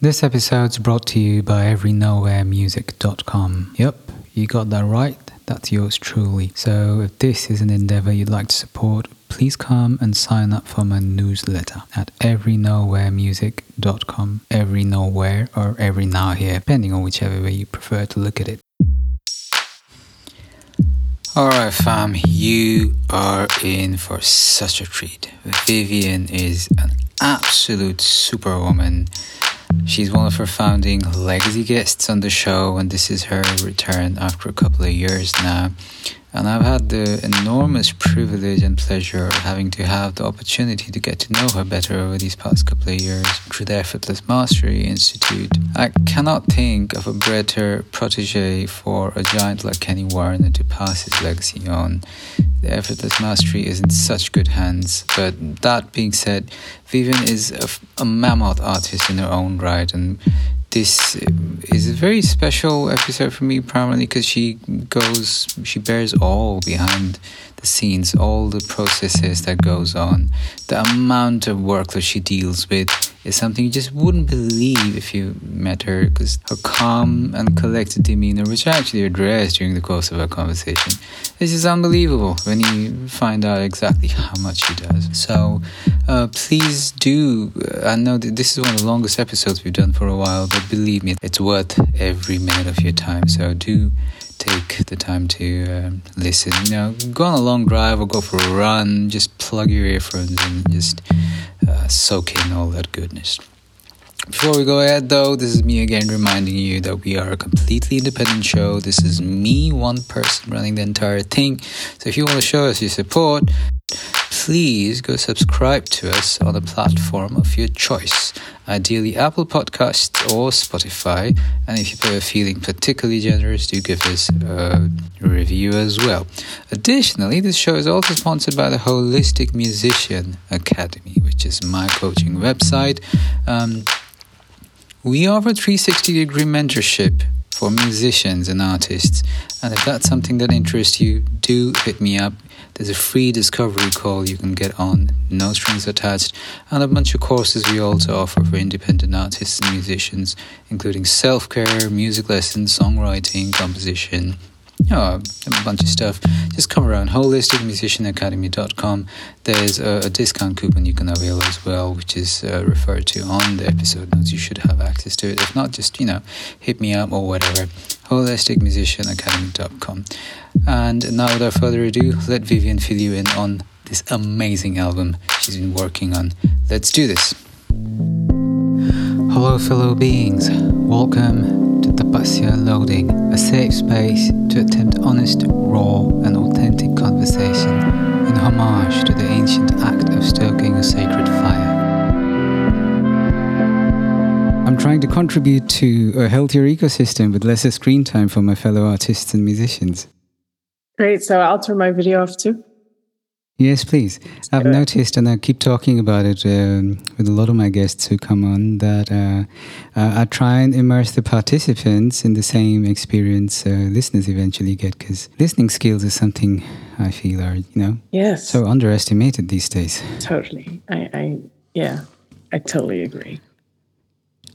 This episode's brought to you by everynowheremusic.com. Yep, you got that right. That's yours truly. So if this is an endeavor you'd like to support, please come and sign up for my newsletter at everynowheremusic.com. Every nowhere or every now here, depending on whichever way you prefer to look at it. Alright, fam, you are in for such a treat. Vivian is an absolute superwoman. She's one of her founding legacy guests on the show, and this is her return after a couple of years now. And I've had the enormous privilege and pleasure of having to have the opportunity to get to know her better over these past couple of years through the Effortless Mastery Institute. I cannot think of a better protege for a giant like Kenny Werner to pass his legacy on. The Effortless Mastery is in such good hands. But that being said, Vivian is a, a mammoth artist in her own right, and this is a very special episode for me primarily because she goes she bears all behind the scenes all the processes that goes on the amount of work that she deals with is something you just wouldn't believe if you met her because her calm and collected demeanor which I actually addressed during the course of our conversation is just unbelievable when you find out exactly how much she does so uh, please do I know that this is one of the longest episodes we've done for a while but believe me, it's worth every minute of your time. So do take the time to um, listen. You know, go on a long drive or go for a run. Just plug your earphones and just uh, soak in all that goodness. Before we go ahead, though, this is me again reminding you that we are a completely independent show. This is me, one person running the entire thing. So if you want to show us your support, please go subscribe to us on the platform of your choice, ideally Apple Podcasts or Spotify. And if you're feeling particularly generous, do give us a review as well. Additionally, this show is also sponsored by the Holistic Musician Academy, which is my coaching website. Um, we offer 360 degree mentorship for musicians and artists. And if that's something that interests you, do hit me up. There's a free discovery call you can get on, no strings attached, and a bunch of courses we also offer for independent artists and musicians, including self care, music lessons, songwriting, composition, Oh, a bunch of stuff. Just come around holisticmusicianacademy.com. There's a, a, discount coupon you can avail as well, which is uh, referred to on the episode notes. You should have access to it. If not, just, you know, hit me up or whatever. holisticmusicianacademy.com. And now, without further ado, let Vivian fill you in on this amazing album she's been working on. Let's do this. Hello, fellow beings. Welcome Loading, a safe space to attempt honest, raw, and authentic conversation in homage to the ancient act of stoking a sacred fire. I'm trying to contribute to a healthier ecosystem with lesser screen time for my fellow artists and musicians. Great. So I'll turn my video off too. Yes, please. I've noticed, and I keep talking about it um, with a lot of my guests who come on, that uh, uh, I try and immerse the participants in the same experience uh, listeners eventually get, because listening skills is something I feel are, you know, yes, so underestimated these days. Totally. I, I yeah, I totally agree.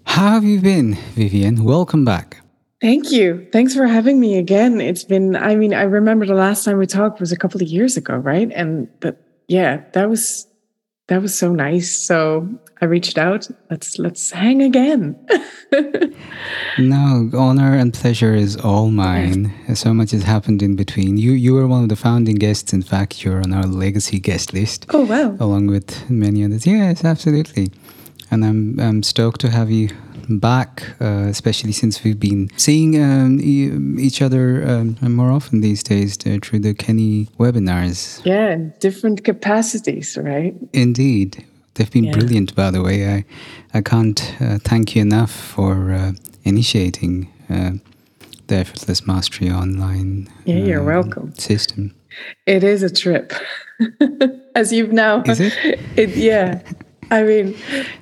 How have you been, Vivian? Welcome back. Thank you. Thanks for having me again. It's been, I mean, I remember the last time we talked was a couple of years ago, right? And that, yeah, that was, that was so nice. So I reached out. Let's, let's hang again. no, honor and pleasure is all mine. So much has happened in between. You, you were one of the founding guests. In fact, you're on our legacy guest list. Oh, wow. Along with many others. Yes, absolutely. And I'm, I'm stoked to have you back, uh, especially since we've been seeing um, e- each other um, more often these days uh, through the Kenny webinars. Yeah, different capacities, right? Indeed. They've been yeah. brilliant, by the way. I, I can't uh, thank you enough for uh, initiating uh, the Effortless Mastery online yeah, you're um, welcome. system. It is a trip. As you've now. Is it? it yeah. I mean,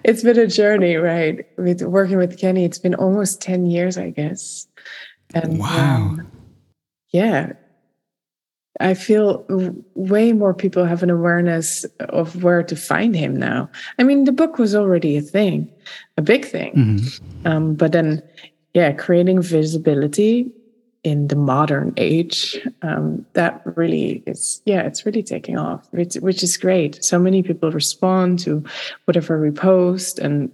it's been a journey, right? With working with Kenny, it's been almost 10 years, I guess. And wow. Um, yeah. I feel way more people have an awareness of where to find him now. I mean, the book was already a thing, a big thing. Mm-hmm. Um, but then, yeah, creating visibility in the modern age, um, that really is, yeah, it's really taking off, which, which is great. So many people respond to whatever we post and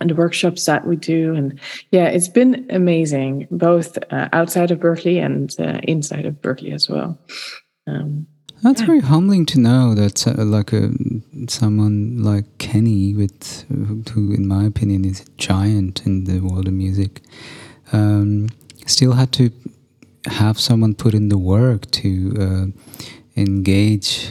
and the workshops that we do. And yeah, it's been amazing, both uh, outside of Berklee and uh, inside of Berklee as well. Um, That's yeah. very humbling to know that uh, like a someone like Kenny, with who, in my opinion, is a giant in the world of music, um, still had to have someone put in the work to uh, engage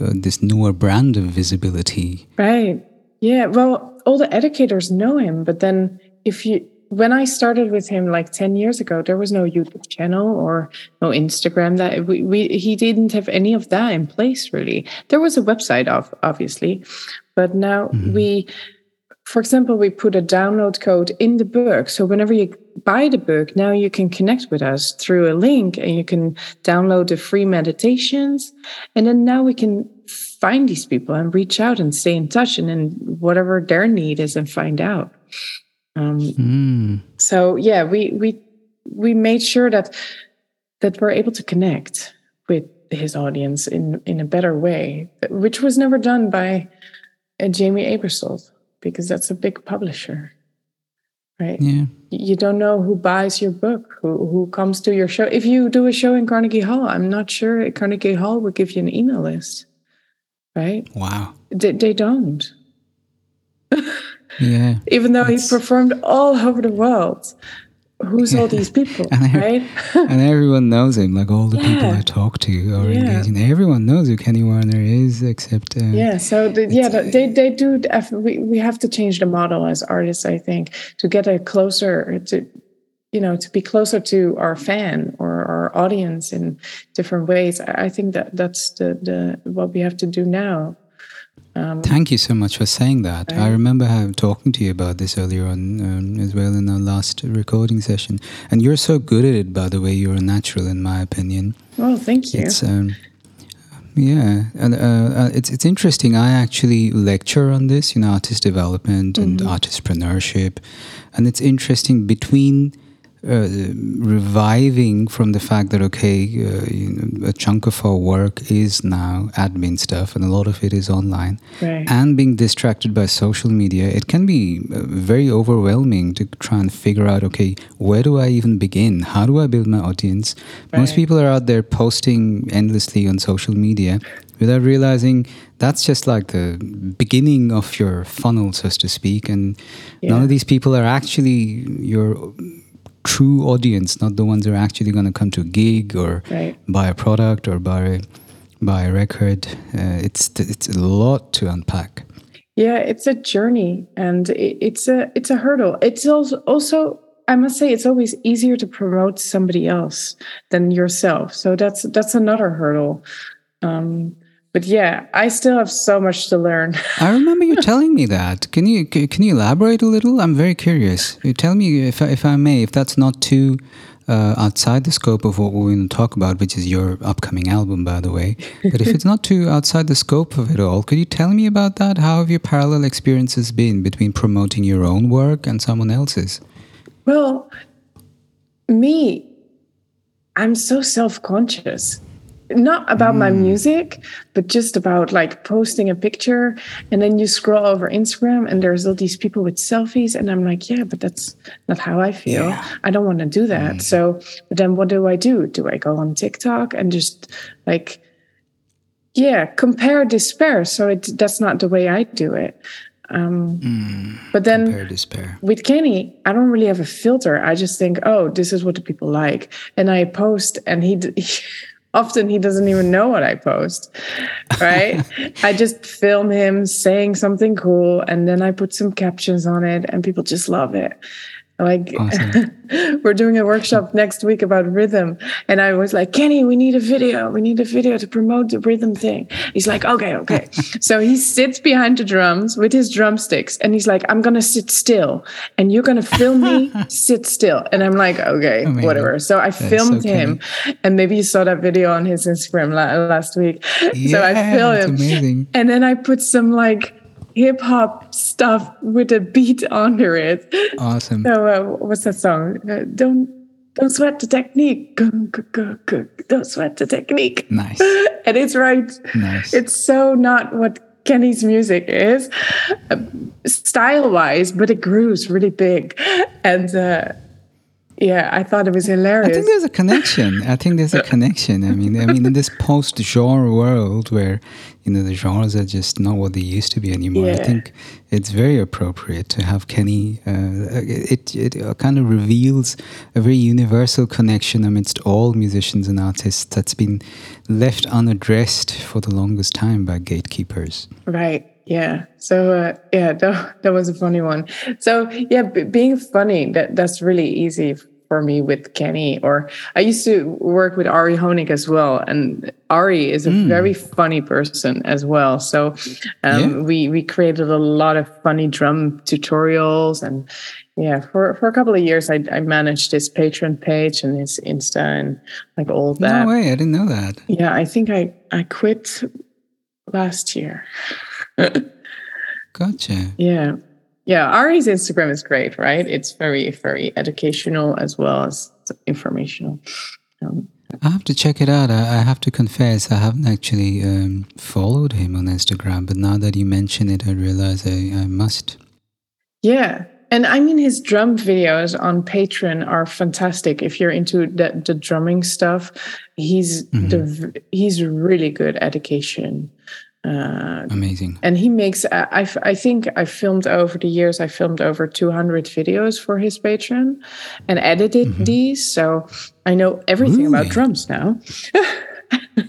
uh, this newer brand of visibility. Right. Yeah. Well, all the educators know him, but then if you when I started with him like 10 years ago, there was no YouTube channel or no Instagram that we, we he didn't have any of that in place really. There was a website of obviously, but now mm-hmm. we for example, we put a download code in the book. So whenever you buy the book, now you can connect with us through a link and you can download the free meditations. And then now we can find these people and reach out and stay in touch and then whatever their need is and find out. Um, mm. So yeah, we we we made sure that that we're able to connect with his audience in in a better way, which was never done by uh, Jamey Aebersold because that's a big publisher, right? Yeah, you don't know who buys your book, who who comes to your show. If you do a show in Carnegie Hall, I'm not sure Carnegie Hall would give you an email list right? Wow. They, they don't. yeah. Even though he performed all over the world. Who's all these people, and right? and everyone knows him. Like all the yeah. people I talk to are yeah. engaging. Everyone knows who Kenny Werner is, except uh, yeah. So the, yeah, they they do. We we have to change the model as artists. I think to get a closer to you know to be closer to our fan or our audience in different ways i think that that's the, the what we have to do now um, Thank you so much for saying that. I, I remember talking to you about this earlier on um, as well in our last recording session. And you're so good at it, by the way. You're a natural, in my opinion. Oh, thank you. It's, um, yeah, and uh, uh, it's it's interesting. I actually lecture on this, you know, artist development and mm-hmm. artistpreneurship, and it's interesting between uh, reviving from the fact that okay, uh, you know, a chunk of our work is now admin stuff, and a lot of it is online, right. and being distracted by social media, it can be uh, very overwhelming to try and figure out okay, where do I even begin? How do I build my audience? Right. Most people are out there posting endlessly on social media without realizing that's just like the beginning of your funnel, so to speak. And yeah. none of these people are actually your true audience, not the ones who are actually going to come to a gig or right. buy a product or buy buy a record. Uh, it's it's a lot to unpack. Yeah, it's a journey, and it's a it's a hurdle. It's also also I must say it's always easier to promote somebody else than yourself. So that's that's another hurdle. Um, but yeah, I still have so much to learn. I remember you telling me that. Can you can you elaborate a little? I'm very curious. You tell me if if I may, if that's not too uh, outside the scope of what we're going to talk about, which is your upcoming album, by the way. But if it's not too outside the scope of it all, could you tell me about that? How have your parallel experiences been between promoting your own work and someone else's? Well, me, I'm so self conscious not about mm. my music, but just about like posting a picture and then you scroll over Instagram and there's all these people with selfies and I'm like, yeah, but that's not how I feel. Yeah. I don't want to do that. Mm. So, but then what do I do? Do I go on TikTok and just like, yeah, compare despair? So it, that's not the way I do it. Um, mm, but then with Kenny, I don't really have a filter. I just think, oh, this is what the people like, and I post, and he, he often he doesn't even know what I post, right? I just film him saying something cool and then I put some captions on it and people just love it. Like awesome. we're doing a workshop next week about rhythm. And I was like, Kenny, we need a video. We need a video to promote the rhythm thing. He's like, okay, okay. so he sits behind the drums with his drumsticks and he's like, I'm to sit still and you're to film me sit still. And I'm like, okay, Amazing. whatever. So I filmed so him and maybe you saw that video on his Instagram last week. Yeah, so I filmed him. And then I put some like, hip hop stuff with a beat under it. Awesome. So uh, what's that song? Uh, don't don't sweat the technique. Don't sweat the technique. Nice. and it's right. Nice. It's so not what Kenny's music is, uh, style wise, but it grooves really big, and. Yeah, I thought it was hilarious. I think there's a connection. I think there's a connection. I mean, I mean, in this post-genre world where you know the genres are just not what they used to be anymore. Yeah. I think it's very appropriate to have Kenny. Uh, it it kind of reveals a very universal connection amidst all musicians and artists that's been left unaddressed for the longest time by gatekeepers. Right. Yeah. So uh, yeah, that, that was a funny one. So yeah, b- being funny that that's really easy for me with Kenny. Or I used to work with Ari Hoenig as well, and Ari is a mm. very funny person as well. So um, yeah. we we created a lot of funny drum tutorials and. Yeah, for, for a couple of years, I, I managed his Patreon page and his Insta and like all that. No way, I didn't know that. Yeah, I think I, I quit last year. Gotcha. Yeah. Yeah. Ari's Instagram is great, right? It's very, very educational as well as informational. Um, I have to check it out. I, I have to confess, I haven't actually um, followed him on Instagram, but now that you mention it, I realize I, I must. Yeah. And I mean, his drum videos on Patreon are fantastic. If you're into the, the drumming stuff, he's mm-hmm. the he's really good education. Uh, Amazing. And he makes, I, I think I filmed over the years, I filmed over 200 videos for his Patreon and edited mm-hmm. these. So I know everything about drums now.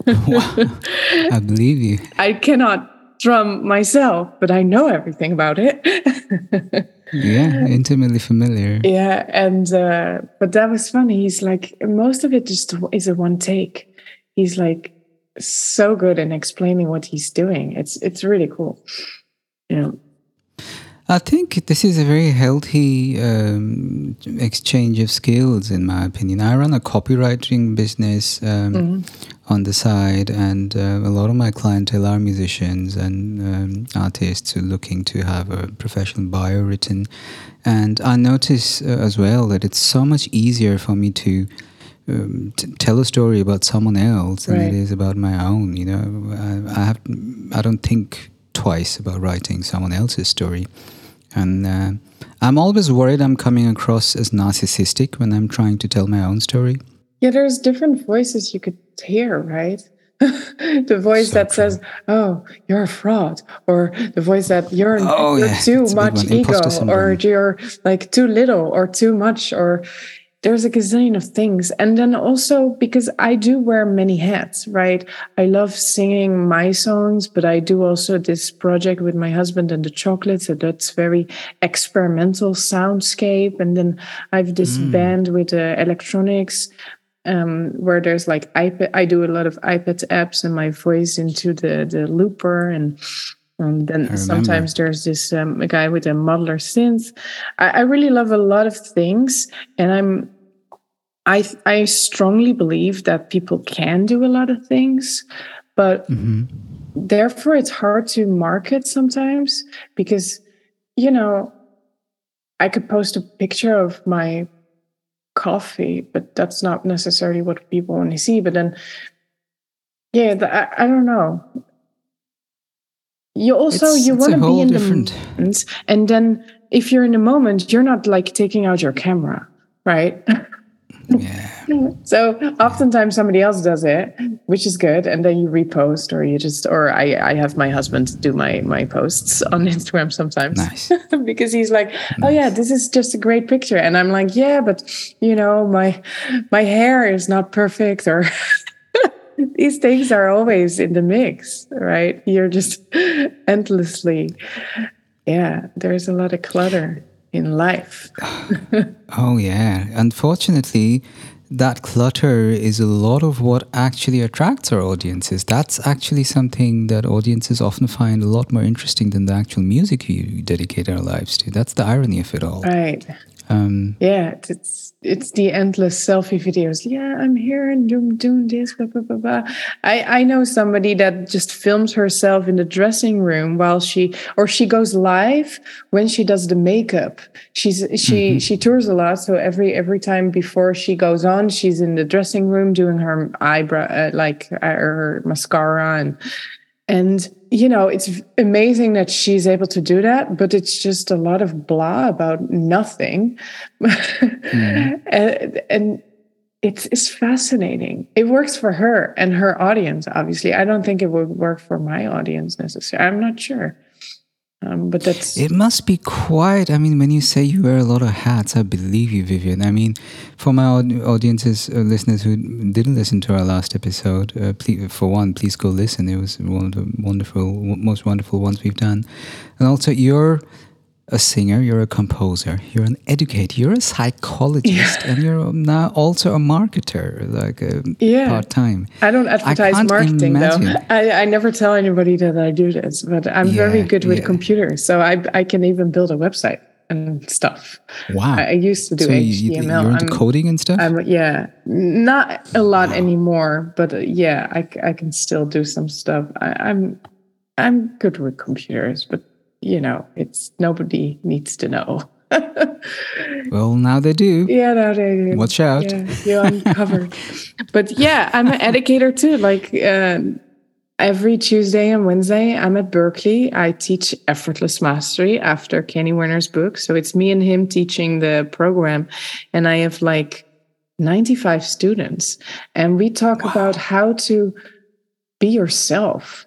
wow. I believe you. I cannot drum myself, but I know everything about it. yeah, intimately familiar. Yeah. And, uh, but that was funny. He's like, most of it just is a one take. He's like, so good in explaining what he's doing. It's it's really cool. Yeah. I think this is a very healthy um, exchange of skills, in my opinion. I run a copywriting business um, mm-hmm. on the side, and uh, a lot of my clientele are musicians and um, artists who are looking to have a professional bio written. And I notice uh, as well that it's so much easier for me to um, t- tell a story about someone else than right. it is about my own. You know, I, I, have I don't think twice about writing someone else's story, and uh, I'm always worried I'm coming across as narcissistic when I'm trying to tell my own story. Yeah, there's different voices you could hear, right? the voice so that true. says, "Oh, you're a fraud," or the voice that you're, oh, you're yeah. too much ego, or you're like too little, or too much, or there's a gazillion of things. And then also because I do wear many hats, right? I love singing my songs, but I do also this project with my husband and the chocolates. So that's very experimental soundscape. And then I have this mm. band with uh, electronics um, where there's like iPad. I do a lot of iPad apps and my voice into the the looper and. And then sometimes there's this um, a guy with a modular synth. I, I really love a lot of things, and I'm I I strongly believe that people can do a lot of things, but mm-hmm. therefore it's hard to market sometimes because you know I could post a picture of my coffee, but that's not necessarily what people want to see. But then, yeah, the, I, I don't know. You also it's, you want to be in different... the moment, and then if you're in the moment, you're not like taking out your camera, right? Yeah. So oftentimes somebody else does it, which is good, and then you repost, or you just, or I, I have my husband do my my posts on Instagram sometimes, nice. because he's like, oh yeah, this is just a great picture, and I'm like, yeah, but you know, my my hair is not perfect, or these things are always in the mix, right? You're just endlessly, yeah. There's a lot of clutter. In life. oh, yeah. Unfortunately, that clutter is a lot of what actually attracts our audiences. That's actually something that audiences often find a lot more interesting than the actual music you dedicate our lives to. That's the irony of it all. Right. Um, yeah, it's it's the endless selfie videos. Yeah, I'm here and doing doing this. Blah, blah, blah, blah. I I know somebody that just films herself in the dressing room while she or she goes live when she does the makeup. She's she mm-hmm. she tours a lot, so every every time before she goes on, she's in the dressing room doing her eyebrow uh, like uh, her mascara and and you know, it's amazing that she's able to do that, but it's just a lot of blah about nothing. Mm. and, and it's it's fascinating. It works for her and her audience, obviously. I don't think it would work for my audience necessarily. I'm not sure. Um, but that's it must be quite. I mean, when you say you wear a lot of hats, I believe you, Vivian. I mean, for my audiences, uh, listeners who didn't listen to our last episode, uh, please, for one, please go listen. It was one of the wonderful, most wonderful ones we've done. And also, you're a singer, you're a composer, you're an educator, you're a psychologist, yeah. and you're now also a marketer, like uh, yeah. part time. I don't advertise I marketing imagine. though. I, I never tell anybody that I do this, but I'm yeah, very good with computers, so I I can even build a website and stuff. Wow! I, I used to do so HTML. You're into I'm, coding and stuff. I'm, yeah, not a lot wow. anymore, but uh, yeah, I I can still do some stuff. I, I'm I'm good with computers, but you know, it's nobody needs to know. well, now they do. Yeah, now they do. Watch out. Yeah, you're uncovered. but yeah, I'm an educator too. Like uh, every Tuesday and Wednesday, I'm at Berklee. I teach effortless mastery after Kenny Werner's book. So it's me and him teaching the program. And I have like 95 students. And we talk wow. about how to be yourself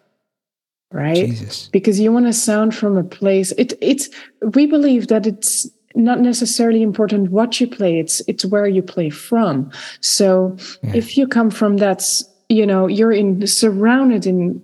right Jesus. because you want to sound from a place it it's we believe that it's not necessarily important what you play it's it's where you play from so yeah. if you come from that you know you're in surrounded in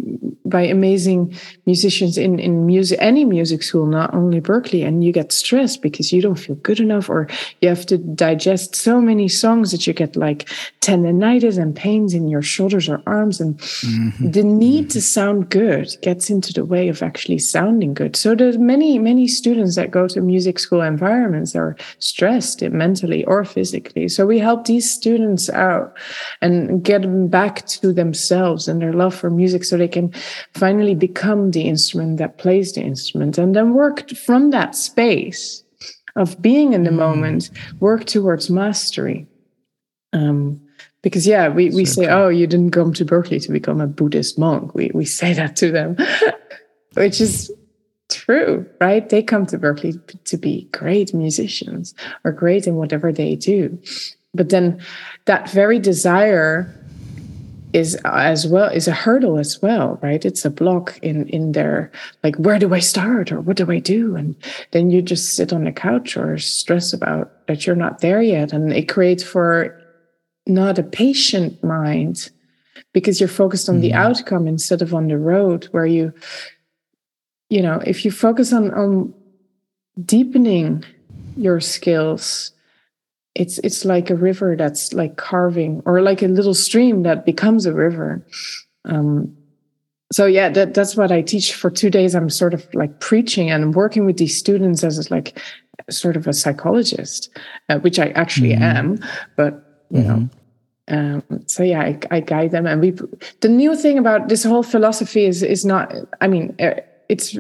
by amazing musicians in in music any music school not only berklee and you get stressed because you don't feel good enough or you have to digest so many songs that you get like tendonitis and pains in your shoulders or arms and mm-hmm. the need to sound good gets into the way of actually sounding good. So there's many many students that go to music school environments are stressed mentally or physically. So we help these students out and get them back to themselves and their love for music so they can finally become the instrument that plays the instrument and then work from that space of being in the mm. moment work towards mastery um, because yeah we, we so say cool. oh you didn't come to berklee to become a buddhist monk we, we say that to them which is true right they come to berklee to be great musicians or great in whatever they do but then that very desire is as well is a hurdle as well right? It's a block in in their like where do i start or what do i do? And then you just sit on the couch or stress about that you're not there yet. And it creates for not a patient mind because you're focused on mm. the outcome instead of on the road where you you know if you focus on on deepening your skills it's it's like a river that's like carving or like a little stream that becomes a river um, so yeah that, that's what i teach for two days i'm sort of like preaching and working with these students as like sort of a psychologist uh, which i actually mm-hmm. am but you mm-hmm. know um, so yeah I, I, guide them and we the new thing about this whole philosophy is is not i mean uh, it's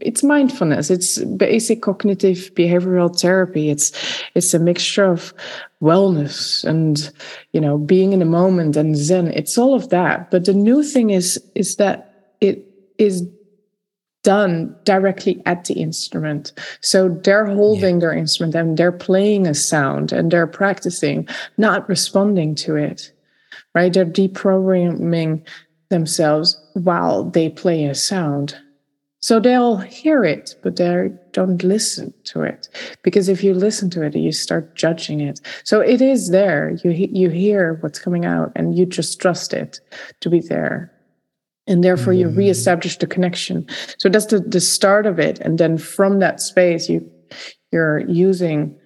it's mindfulness. It's basic cognitive behavioral therapy. It's it's a mixture of wellness and you know being in the moment and zen. It's all of that. But the new thing is is that it is done directly at the instrument. So they're holding yeah. their instrument and they're playing a sound and they're practicing not responding to it right? They're deprogramming themselves while they play a sound so they'll hear it, but they don't listen to it because if you listen to it, you start judging it. So it is there. You you hear what's coming out, and you just trust it to be there, and therefore mm-hmm. you reestablish the connection. So that's the the start of it, and then from that space, you you're using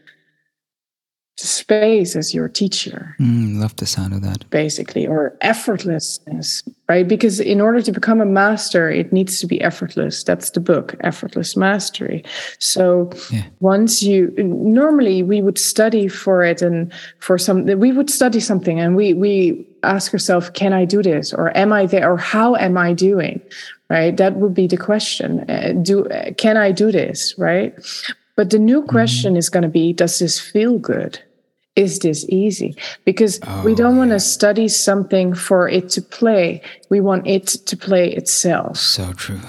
space as your teacher. Mm, love the sound of that. Basically, or effortlessness, right? Because in order to become a master, it needs to be effortless. That's the book, Effortless Mastery. So yeah. once you normally we would study for it and for some we would study something and we we ask ourselves, can I do this? Or am I there? Or how am I doing? Right? That would be the question. Uh, do can I do this? Right? But the new mm-hmm. question mm-hmm. is going to be, does this feel good? Is this easy? Because oh, we don't want to study something for it to play. We want it to play itself. So true.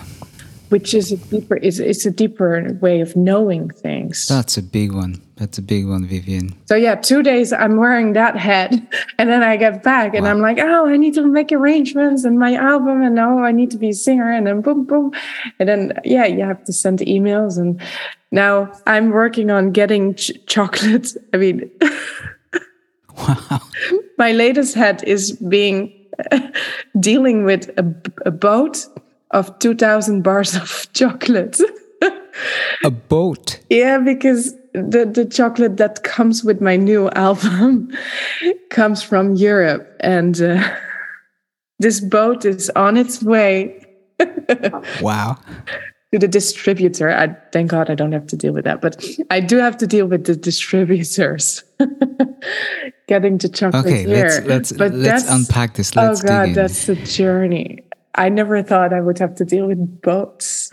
Which is a deeper it's, it's a deeper way of knowing things. That's a big one. That's a big one, Vivian. So yeah, two days I'm wearing that head, and then I get back and wow. I'm like, oh, I need to make arrangements and my album, and oh, I need to be a singer, and then boom, boom, and then yeah, you have to send emails, and now I'm working on getting ch- chocolate. I mean, wow. My latest head is being dealing with a, a boat of 2000 bars of chocolate. a boat? Yeah, because the, the chocolate that comes with my new album comes from Europe. And uh, this boat is on its way. wow to the distributor. I thank God I don't have to deal with that, but I do have to deal with the distributors getting to chocolate okay, here. let's let's but let's unpack this. Let's oh God, that's the journey. I never thought I would have to deal with boats.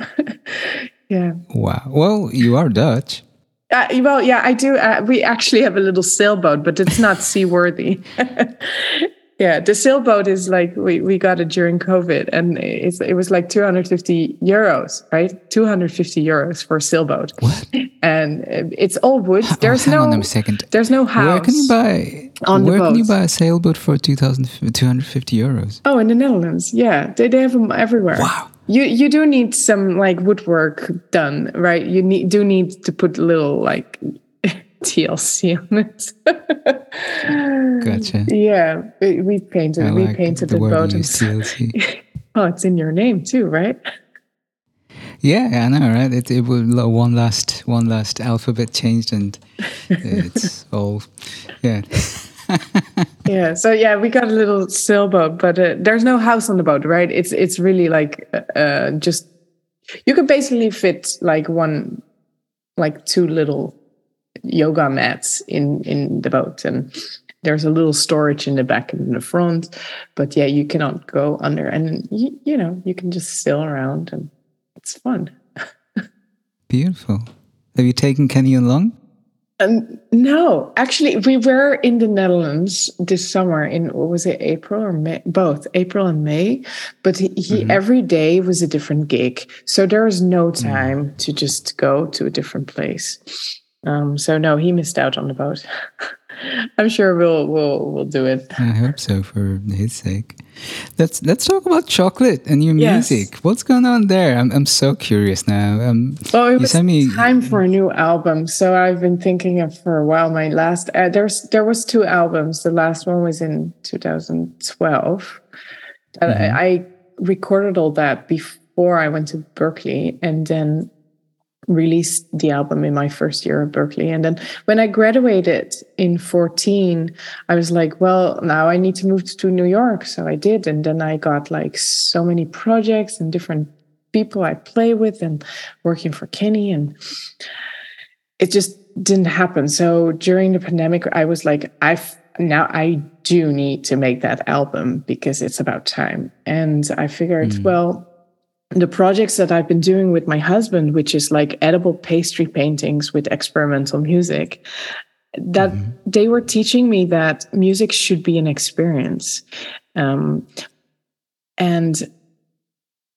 yeah. Wow. Well, you are Dutch. Uh, well, yeah, I do. Uh, we actually have a little sailboat, but it's not seaworthy. Yeah, the sailboat is like we, we got it during COVID, and it's, it was like 250 euros, right? 250 euros for a sailboat. What? And it's all wood. There's oh, no. on a second. There's no house. Where can you buy? On where can you buy a sailboat for 250 euros? Oh, in the Netherlands, yeah, they they have them everywhere. Wow. You you do need some like woodwork done, right? You need do need to put little like TLC on it. gotcha. Yeah, we, painted. I we like painted the, the boat. TLC. oh, it's in your name too, right? Yeah, I know, right? It it will one last one last alphabet changed, and it's all yeah. yeah. So yeah, we got a little sailboat, but uh, there's no house on the boat, right? It's it's really like uh, just you could basically fit like one, like two little yoga mats in in the boat and there's a little storage in the back and in the front but yeah you cannot go under and you know you can just sail around and it's fun beautiful have you taken kenny along um, no, actually, we were in the Netherlands this summer in what was it, April or May? Both April and May. But he, he mm-hmm. every day was a different gig, so there was no mm. time mm. to just go to a different place. Um, so no, he missed out on the boat. I'm sure we'll we'll we'll do it. I hope so for his sake. Let's let's talk about chocolate and your yes. music. What's going on there? I'm I'm so curious now. Um, well, it was me... time for a new album, so I've been thinking of for a while. My last uh, there's there was two albums. The last one was in 2012. Mm-hmm. I, I recorded all that before I went to Berklee, and then released the album in my first year at Berklee. And then when I graduated in 14, I was like, well, now I need to move to New York. So I did. And then I got like so many projects and different people I play with and working for Kenny. And it just didn't happen. So during the pandemic, I was like, I've now I do need to make that album because it's about time. And I figured, mm. well, the projects that I've been doing with my husband, which is like edible pastry paintings with experimental music, that mm-hmm. they were teaching me that music should be an experience. Um, and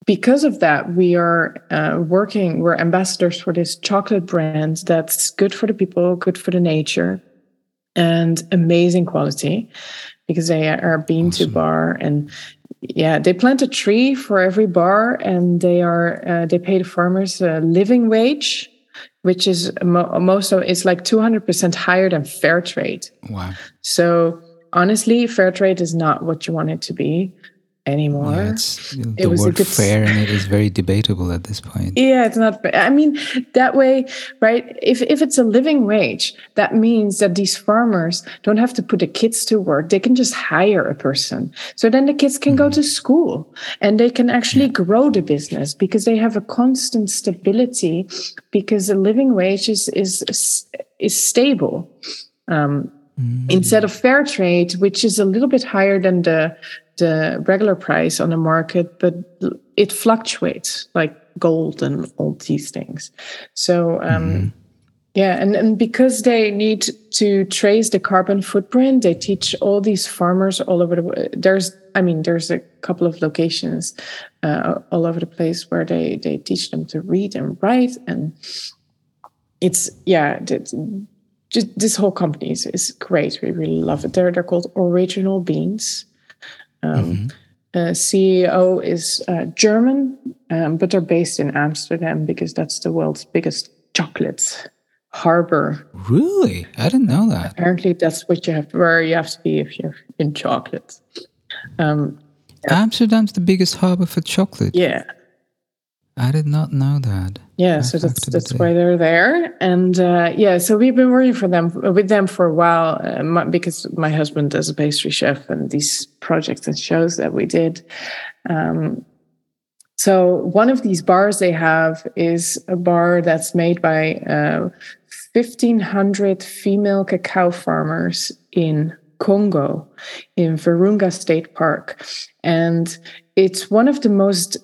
because of that, we are uh, working, we're ambassadors for this chocolate brand that's good for the people, good for the nature, and amazing quality because they are bean awesome. to bar and yeah they plant a tree for every bar and they are uh, they pay the farmers a living wage which is mo- most of it's like 200% higher than fair trade. Wow. So honestly fair trade is not what you want it to be anymore. Yeah, it's, the word fair and it is very debatable at this point. Yeah, it's not. I mean, that way, right? If if it's a living wage, that means that these farmers don't have to put the kids to work. They can just hire a person. So then the kids can mm. go to school and they can actually yeah. grow the business because they have a constant stability because a living wage is is is stable. Um, mm. Instead of fair trade, which is a little bit higher than the the regular price on the market, but it fluctuates like gold and all these things. So, um, mm-hmm. yeah, and, and because they need to trace the carbon footprint, they teach all these farmers all over the. world. There's, I mean, there's a couple of locations uh, all over the place where they they teach them to read and write, and it's yeah. just this whole company is, is great. We really love it. They're they're called Original Beans um, mm-hmm. uh, CEO is uh, German, um, but they're based in Amsterdam because that's the world's biggest chocolate harbor. Really, I didn't know that. Apparently, that's what you have to, where you have to be if you're in chocolate. Um, yeah. Amsterdam's the biggest harbor for chocolate. Yeah, I did not know that. Yeah, so that's that's why they're there, and uh, yeah, so we've been working for them with them for a while uh, my, because my husband is a pastry chef, and these projects and shows that we did. Um, so one of these bars they have is a bar that's made by uh, 1,500 female cacao farmers in Congo, in Virunga State Park, and it's one of the most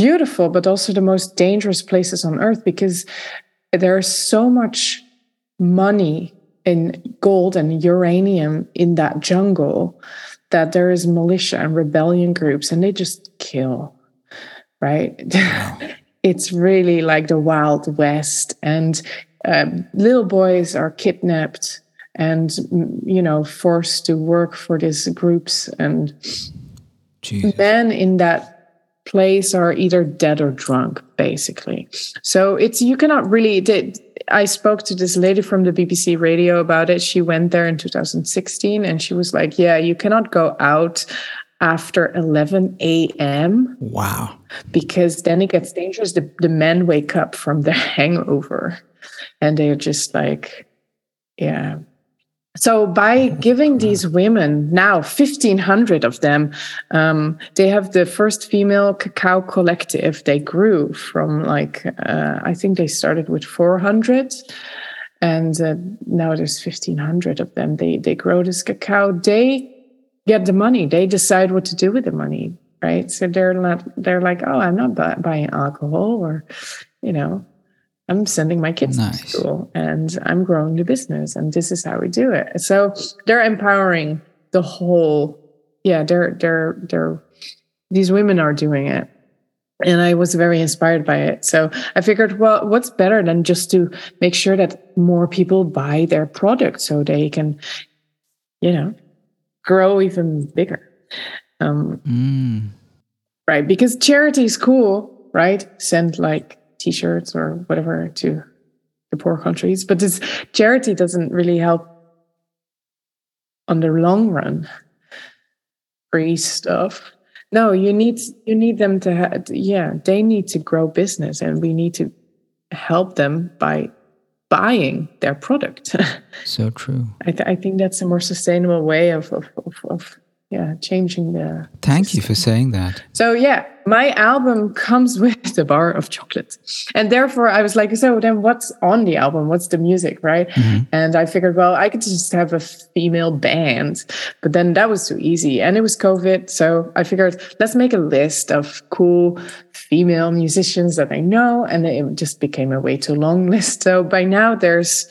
beautiful, but also the most dangerous places on earth because there's so much money in gold and uranium in that jungle that there is militia and rebellion groups and they just kill right wow. it's really like the wild west and um, little boys are kidnapped and you know forced to work for these groups and Jesus. men in that place are either dead or drunk basically. So it's you cannot really i spoke to this lady from the bbc radio about it. She went there in 2016 and she was like yeah you cannot go out after 11 a.m wow. because then it gets dangerous. The, the men wake up from their hangover and they're just like yeah so by giving these women now 1500 of them um, they have the first female cacao collective. They grew from like uh, i think they started with 400 and uh, now there's 1500 of them. They they grow this cacao. They get the money. They decide what to do with the money right? So they're not they're like oh i'm not buying alcohol or you know I'm sending my kids nice. to school and I'm growing the business and this is how we do it. So they're empowering the whole yeah, they're they're they're these women are doing it. And I was very inspired by it. So I figured, well, what's better than just to make sure that more people buy their product so they can, you know, grow even bigger. Um, mm. Right. Because charity is cool, right? Send like t-shirts or whatever to the poor countries. But this charity doesn't really help on the long run. Free stuff. No you need you need them to have yeah they need to grow business and we need to help them by buying their product. So true. I, th- I think that's a more sustainable way of, of, of, of yeah changing the thank system. you for saying that. So yeah my album comes with a bar of chocolate and therefore i was like so then what's on the album? What's the music right? Mm-hmm. and i figured well i could just have a female band. But then that was too easy. And it was covid. So i figured let's make a list of cool female musicians that i know. And it just became a way too long list. So by now there's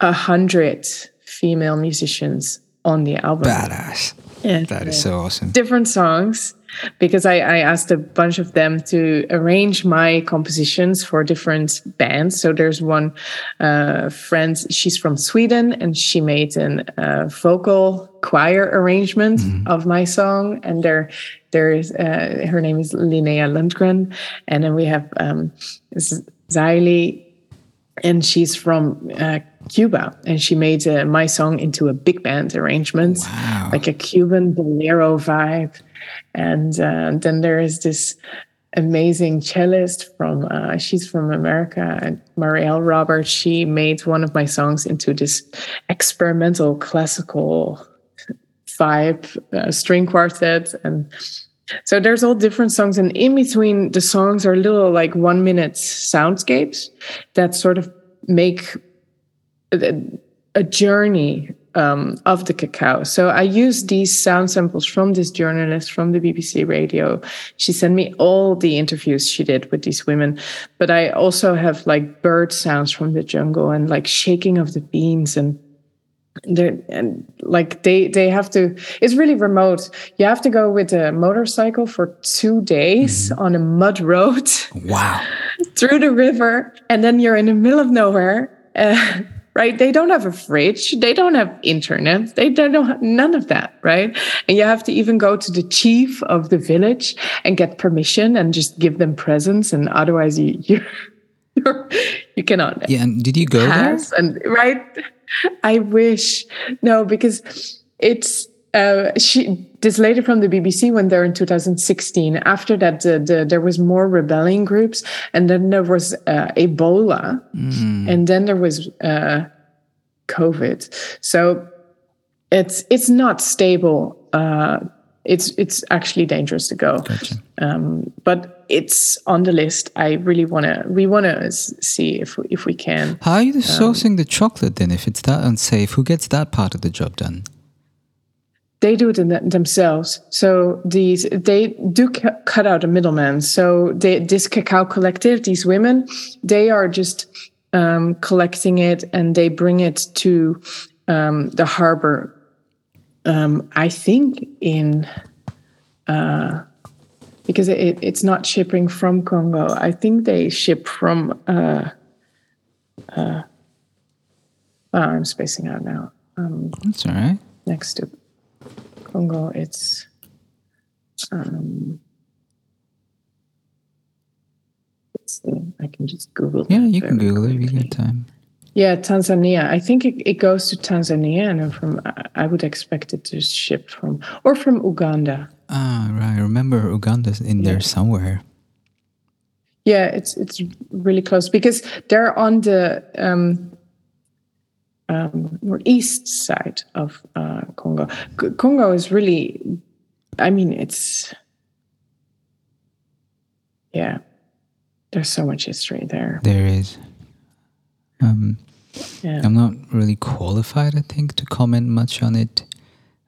a hundred female musicians on the album. Badass yeah, that is so awesome. Different songs because I, I asked a bunch of them to arrange my compositions for different bands. So there's one uh, friend, she's from Sweden, and she made an uh, vocal choir arrangement mm-hmm. of my song. And there, there's uh, her name is Linnea Lundgren, and then we have um, Zylie and she's from uh, Cuba, and she made uh, my song into a big band arrangement, Wow. like a Cuban bolero vibe. And uh, then there is this amazing cellist from uh, she's from America, and Marielle Roberts. She made one of my songs into this experimental classical vibe uh, string quartet and so there's all different songs and in between the songs are little like one minute soundscapes that sort of make a, a journey um, of the cacao. So i use these sound samples from this journalist from the bbc radio. She sent me all the interviews she did with these women but i also have like bird sounds from the jungle and like shaking of the beans and they're and like they they have to it's really remote. You have to go with a motorcycle for two days on a mud road. Wow. through the river and then you're in the middle of nowhere uh, right? They don't have a fridge. They don't have internet. They don't have none of that right? And you have to even go to the chief of the village and get permission and just give them presents and otherwise you you you're, cannot Yeah, and did you go there? and right i wish. No because it's uh she this lady from the bbc went there in 2016 after that the, the, there was more rebelling groups and then there was uh, ebola. And then there was uh covid. So it's it's not stable. Uh it's it's actually dangerous to go. Um, but it's on the list. I really want to. We want to see if we, if we can. How are you sourcing the chocolate then? If it's that unsafe, who gets that part of the job done? They do it in th- themselves. So these they do cu- cut out a middleman. So they, this cacao collective, these women, they are just um, collecting it and they bring it to um, the harbor. Um, I think in uh, because it, it's not shipping from Congo. I think they ship from. Uh, uh, oh, I'm spacing out now. Um, That's all right. next to Congo, it's. Um, it's the, I can just Google. Yeah, you can Google it you quickly. get time. Yeah, Tanzania. I think it, it goes to Tanzania, and from I would expect it to ship from or from Uganda. Ah, right. I remember Uganda's in there somewhere. Yeah, it's it's really close because they're on the um, um, more east side of uh, Congo. C- Congo is really, I mean, it's yeah. There's so much history there. There is. Um, Yeah. I'm not really qualified, I think, to comment much on it.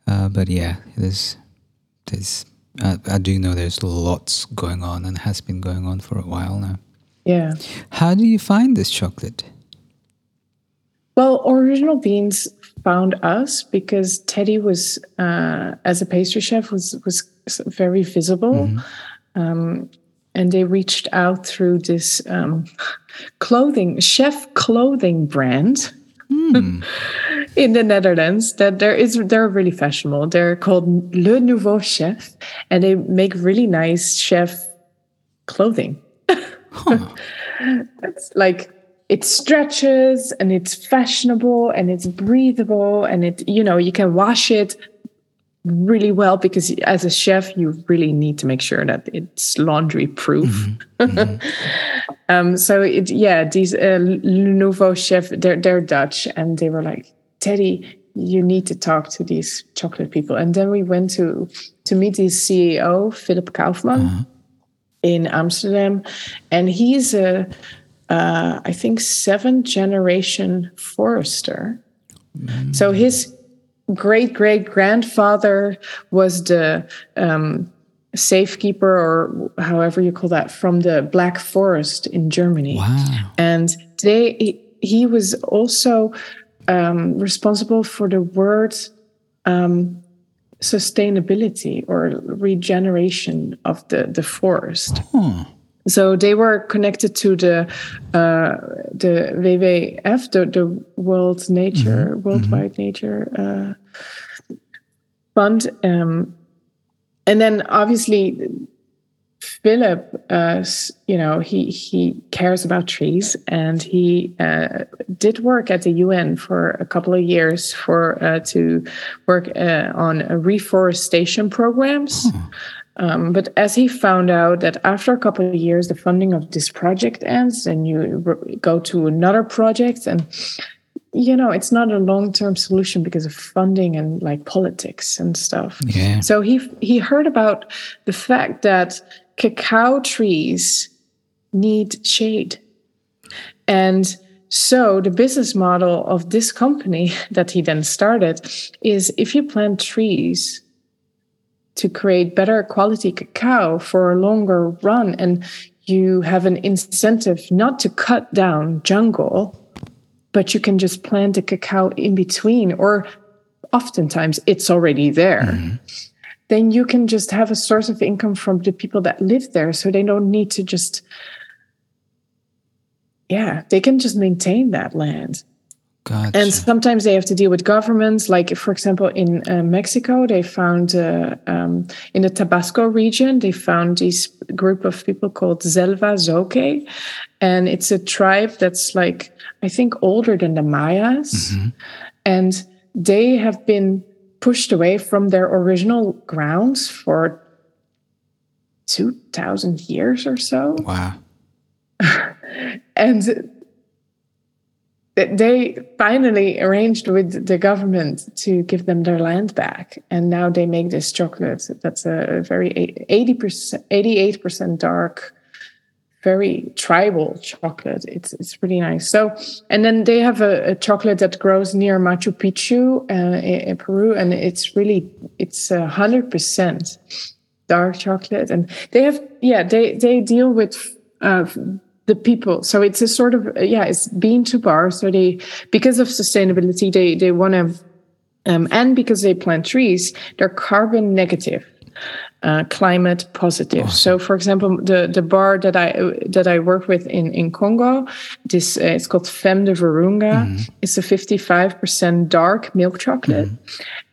Uh, but yeah, there's, there's, I, I do know there's lots going on and has been going on for a while now. Yeah. How do you find this chocolate? Well, Original Beans found us because Teddy was, uh, as a pastry chef, was was very visible, um, and they reached out through this um, clothing chef clothing brand in the Netherlands. That there is they're really fashionable. They're called Le Nouveau Chef, and they make really nice chef clothing. It's like it stretches and it's fashionable and it's breathable and it you know you can wash it really well because as a chef you really need to make sure that it's laundry proof um so it yeah these uh, Le nouveau chef they're they're dutch and they were like teddy you need to talk to these chocolate people and then we went to to meet the ceo philipp kauffmann in Amsterdam, and he's a, uh, I think, seventh generation forester. So his great great grandfather was the um, safekeeper, or however you call that, from the Black Forest in Germany. Wow. And today he, he was also um, responsible for the word um, sustainability or regeneration of the, the forest. Huh. So they were connected to the uh, the WWF, the, the World Nature, Worldwide Nature uh, Fund, um, and then obviously Philipp, uh, you know, he he cares about trees, and he uh, did work at the UN for a couple of years for uh, to work uh, on reforestation programs. Hmm. Um, but as he found out that after a couple of years, the funding of this project ends, and you go to another project, and you know it's not a long-term solution because of funding and like politics and stuff. Yeah. So he he heard about the fact that cacao trees need shade, and so the business model of this company that he then started is if you plant trees to create better quality cacao for a longer run and you have an incentive not to cut down jungle but you can just plant the cacao in between or oftentimes it's already there mm-hmm. Then you can just have a source of income from the people that live there so they don't need to just yeah they can just maintain that land Gotcha. And sometimes they have to deal with governments. Like, for example, in uh, Mexico, they found uh, um, in the Tabasco region, they found this group of people called Selva Zoque. And it's a tribe that's like, I think, older than the Mayas. Mm-hmm. And they have been pushed away from their original grounds for 2,000 years or so. Wow. and they finally arranged with the government to give them their land back and now they make this chocolate that's a very 80% 88% dark very tribal chocolate it's it's pretty nice so and then they have a, a chocolate that grows near machu picchu uh, in, peru and it's really it's a hundred percent dark chocolate and they have yeah they they deal with uh, the people. So it's a sort of yeah, it's bean to bar. So they because of sustainability, they they want to, um, and because they plant trees, they're carbon negative. Uh, climate positive. Awesome. So, for example, the the bar that I that I work with in in Congo, this uh, it's called Femmes de Virunga. Mm. It's a fifty five percent dark milk chocolate, mm.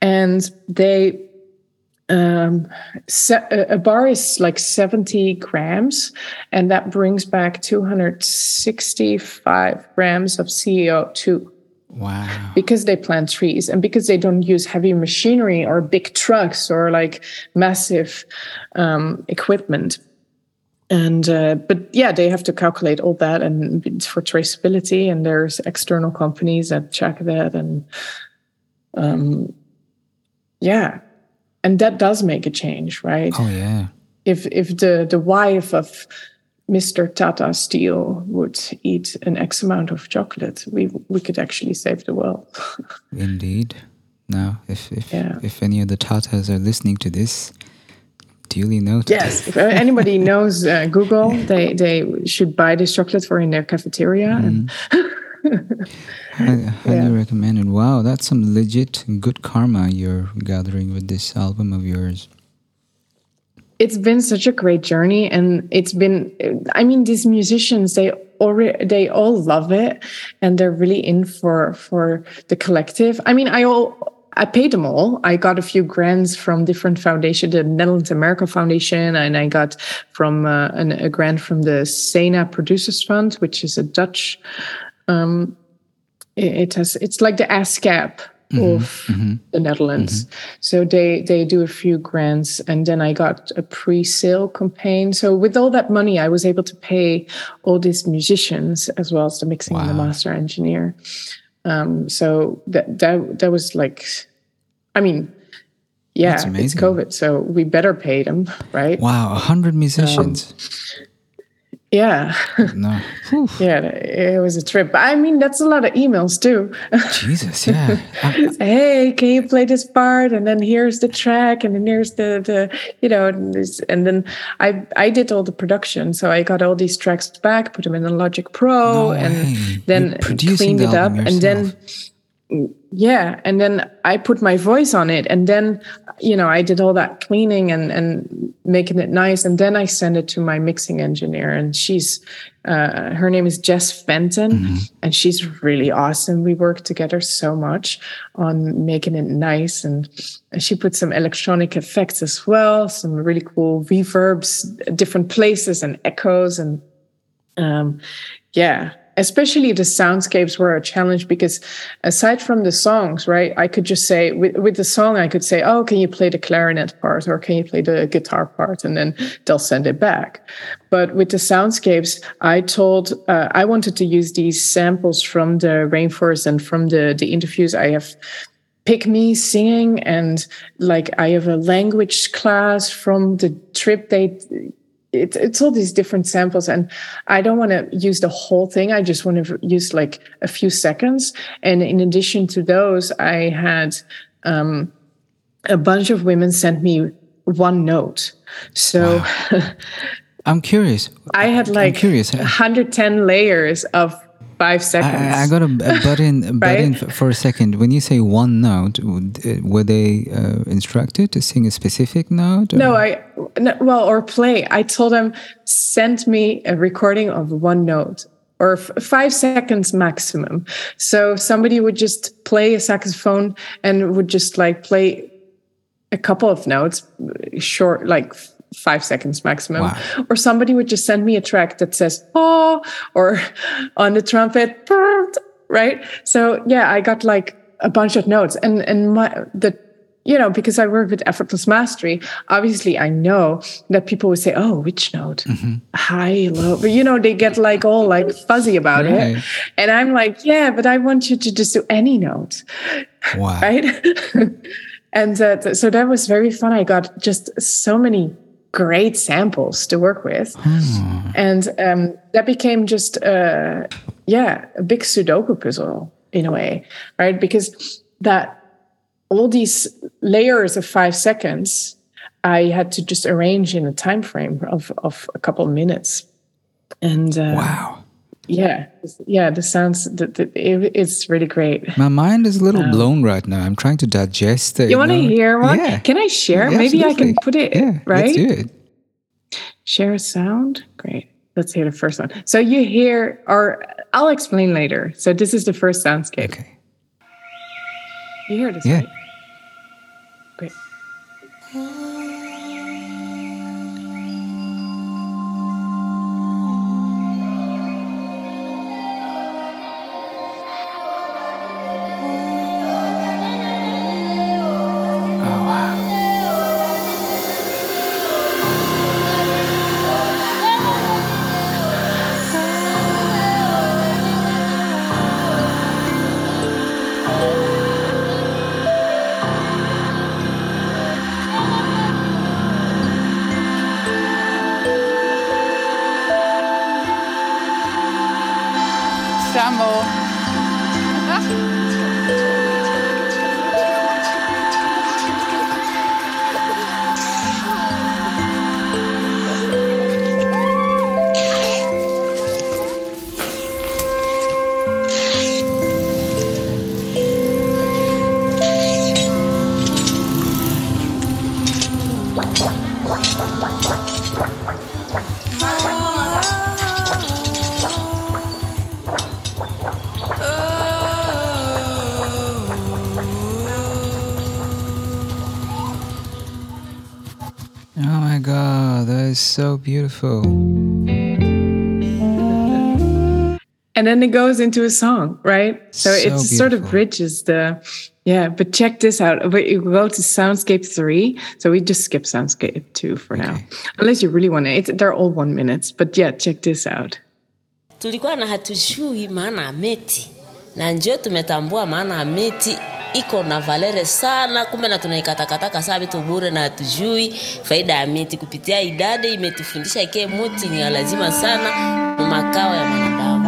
and they um, a bar is like 70 grams, and that brings back 265 grams of CO2. Wow. Because they plant trees and because they don't use heavy machinery or big trucks or like massive um, equipment. And, uh, but yeah, they have to calculate all that and for traceability. And there's external companies that check that. And um, yeah, and that does make a change, right? Oh yeah. If if the the wife of Mr. Tata Steel would eat an X amount of chocolate, we we could actually save the world. Indeed. Now, if if yeah. if any of the Tatas are listening to this, duly noted. Yes, if anybody knows uh, Google, they they should buy this chocolate for in their cafeteria. Mm. And highly, highly yeah. recommended. Wow, that's some legit good karma you're gathering with this album of yours. It's been such a great journey, and it's been. I mean, these musicians they already they all love it, and they're really in for for the collective. I mean, I all. I paid them all. I got a few grants from different foundations, the Netherlands America Foundation, and I got from uh, an, a grant from the Sena Producers Fund, which is a Dutch um, it has it's like the ASCAP mm-hmm, of mm-hmm, the Netherlands. Mm-hmm. So they they do a few grants, and then I got a pre-sale campaign. So with all that money, I was able to pay all these musicians as well as the mixing wow. and the master engineer. Um, so that that that was like, I mean, yeah, it's COVID, so we better pay them, right? Wow, a hundred musicians. Um, yeah. No. yeah, it was a trip. I mean, that's a lot of emails too. Jesus, yeah. hey, can you play this part? And then here's the track, and then here's the the you know, and, and then I I did all the production, so I got all these tracks back, put them in the Logic Pro, no and then cleaned the it up, and then yeah and then i put my voice on it and then you know i did all that cleaning and and making it nice and then i send it to my mixing engineer and she's uh, her name is jess fenton mm-hmm. and she's really awesome we work together so much on making it nice and, and she put some electronic effects as well some really cool reverbs different places and echoes and um, yeah especially the soundscapes were a challenge because aside from the songs right i could just say with, with the song i could say oh can you play the clarinet part or can you play the guitar part? And then they'll send it back. But with the soundscapes i told uh, i wanted to use these samples from the rainforest and from the the interviews i have pick me singing. And like i have a language class from the trip they it's it's all these different samples and i don't want to use the whole thing i just want to use like a few seconds. And in addition to those i had um, a bunch of women sent me one note. So wow. i'm curious. I had like I'm curious 110 layers of five seconds. I, I got a, a button, right? in for a second. When you say one note, uh, were they uh, instructed to sing a specific note? Or? No, I no, well or play. I told them send me a recording of one note or f- five seconds maximum. So somebody would just play a saxophone and would just like play a couple of notes, short, like five seconds maximum. Wow. Or somebody would just send me a track that says, oh, or on the trumpet, right? So yeah, I got like a bunch of notes and, and my, the, you know, because I work with effortless mastery, obviously I know that people would say, oh, which note? Mm-hmm. High, low. But, you know, they get like all like fuzzy about right. it. And I'm like, yeah, but I want you to just do any note. Wow. Right. and uh, so that was very fun. I got just so many great samples to work with. Hmm. And um, that became just, uh, yeah, a big Sudoku puzzle in a way, right? Because that all these layers of five seconds, I had to just arrange in a time frame of, of a couple of minutes. And uh, wow. Yeah, yeah, the sounds, the, the, it, it's really great. My mind is a little um, blown right now. I'm trying to digest it. You, want to hear one? Yeah. Can I share? Yeah, Maybe. I can put it, yeah, right? Let's do it. Share a sound? Great. Let's hear the first one. So you hear, or I'll explain later. So this is the first soundscape. Okay. You hear this? Yeah. Right? So beautiful. And then it goes into a song, right? So, so it sort of bridges the, yeah. But check this out. We go to Soundscape three, so we just skip Soundscape two for okay. now, unless you really want to. they're all one minutes, but yeah, check this out. Tulikuwa na hatujui maana meti na njoo tumetambua maana meti iko na valere sana, kumbe na tunaikatakataka saa vitu bure na hatujui faida ya miti. Kupitia idade imetufundisha ike muti ni lazima sana makao ya mwanadamu.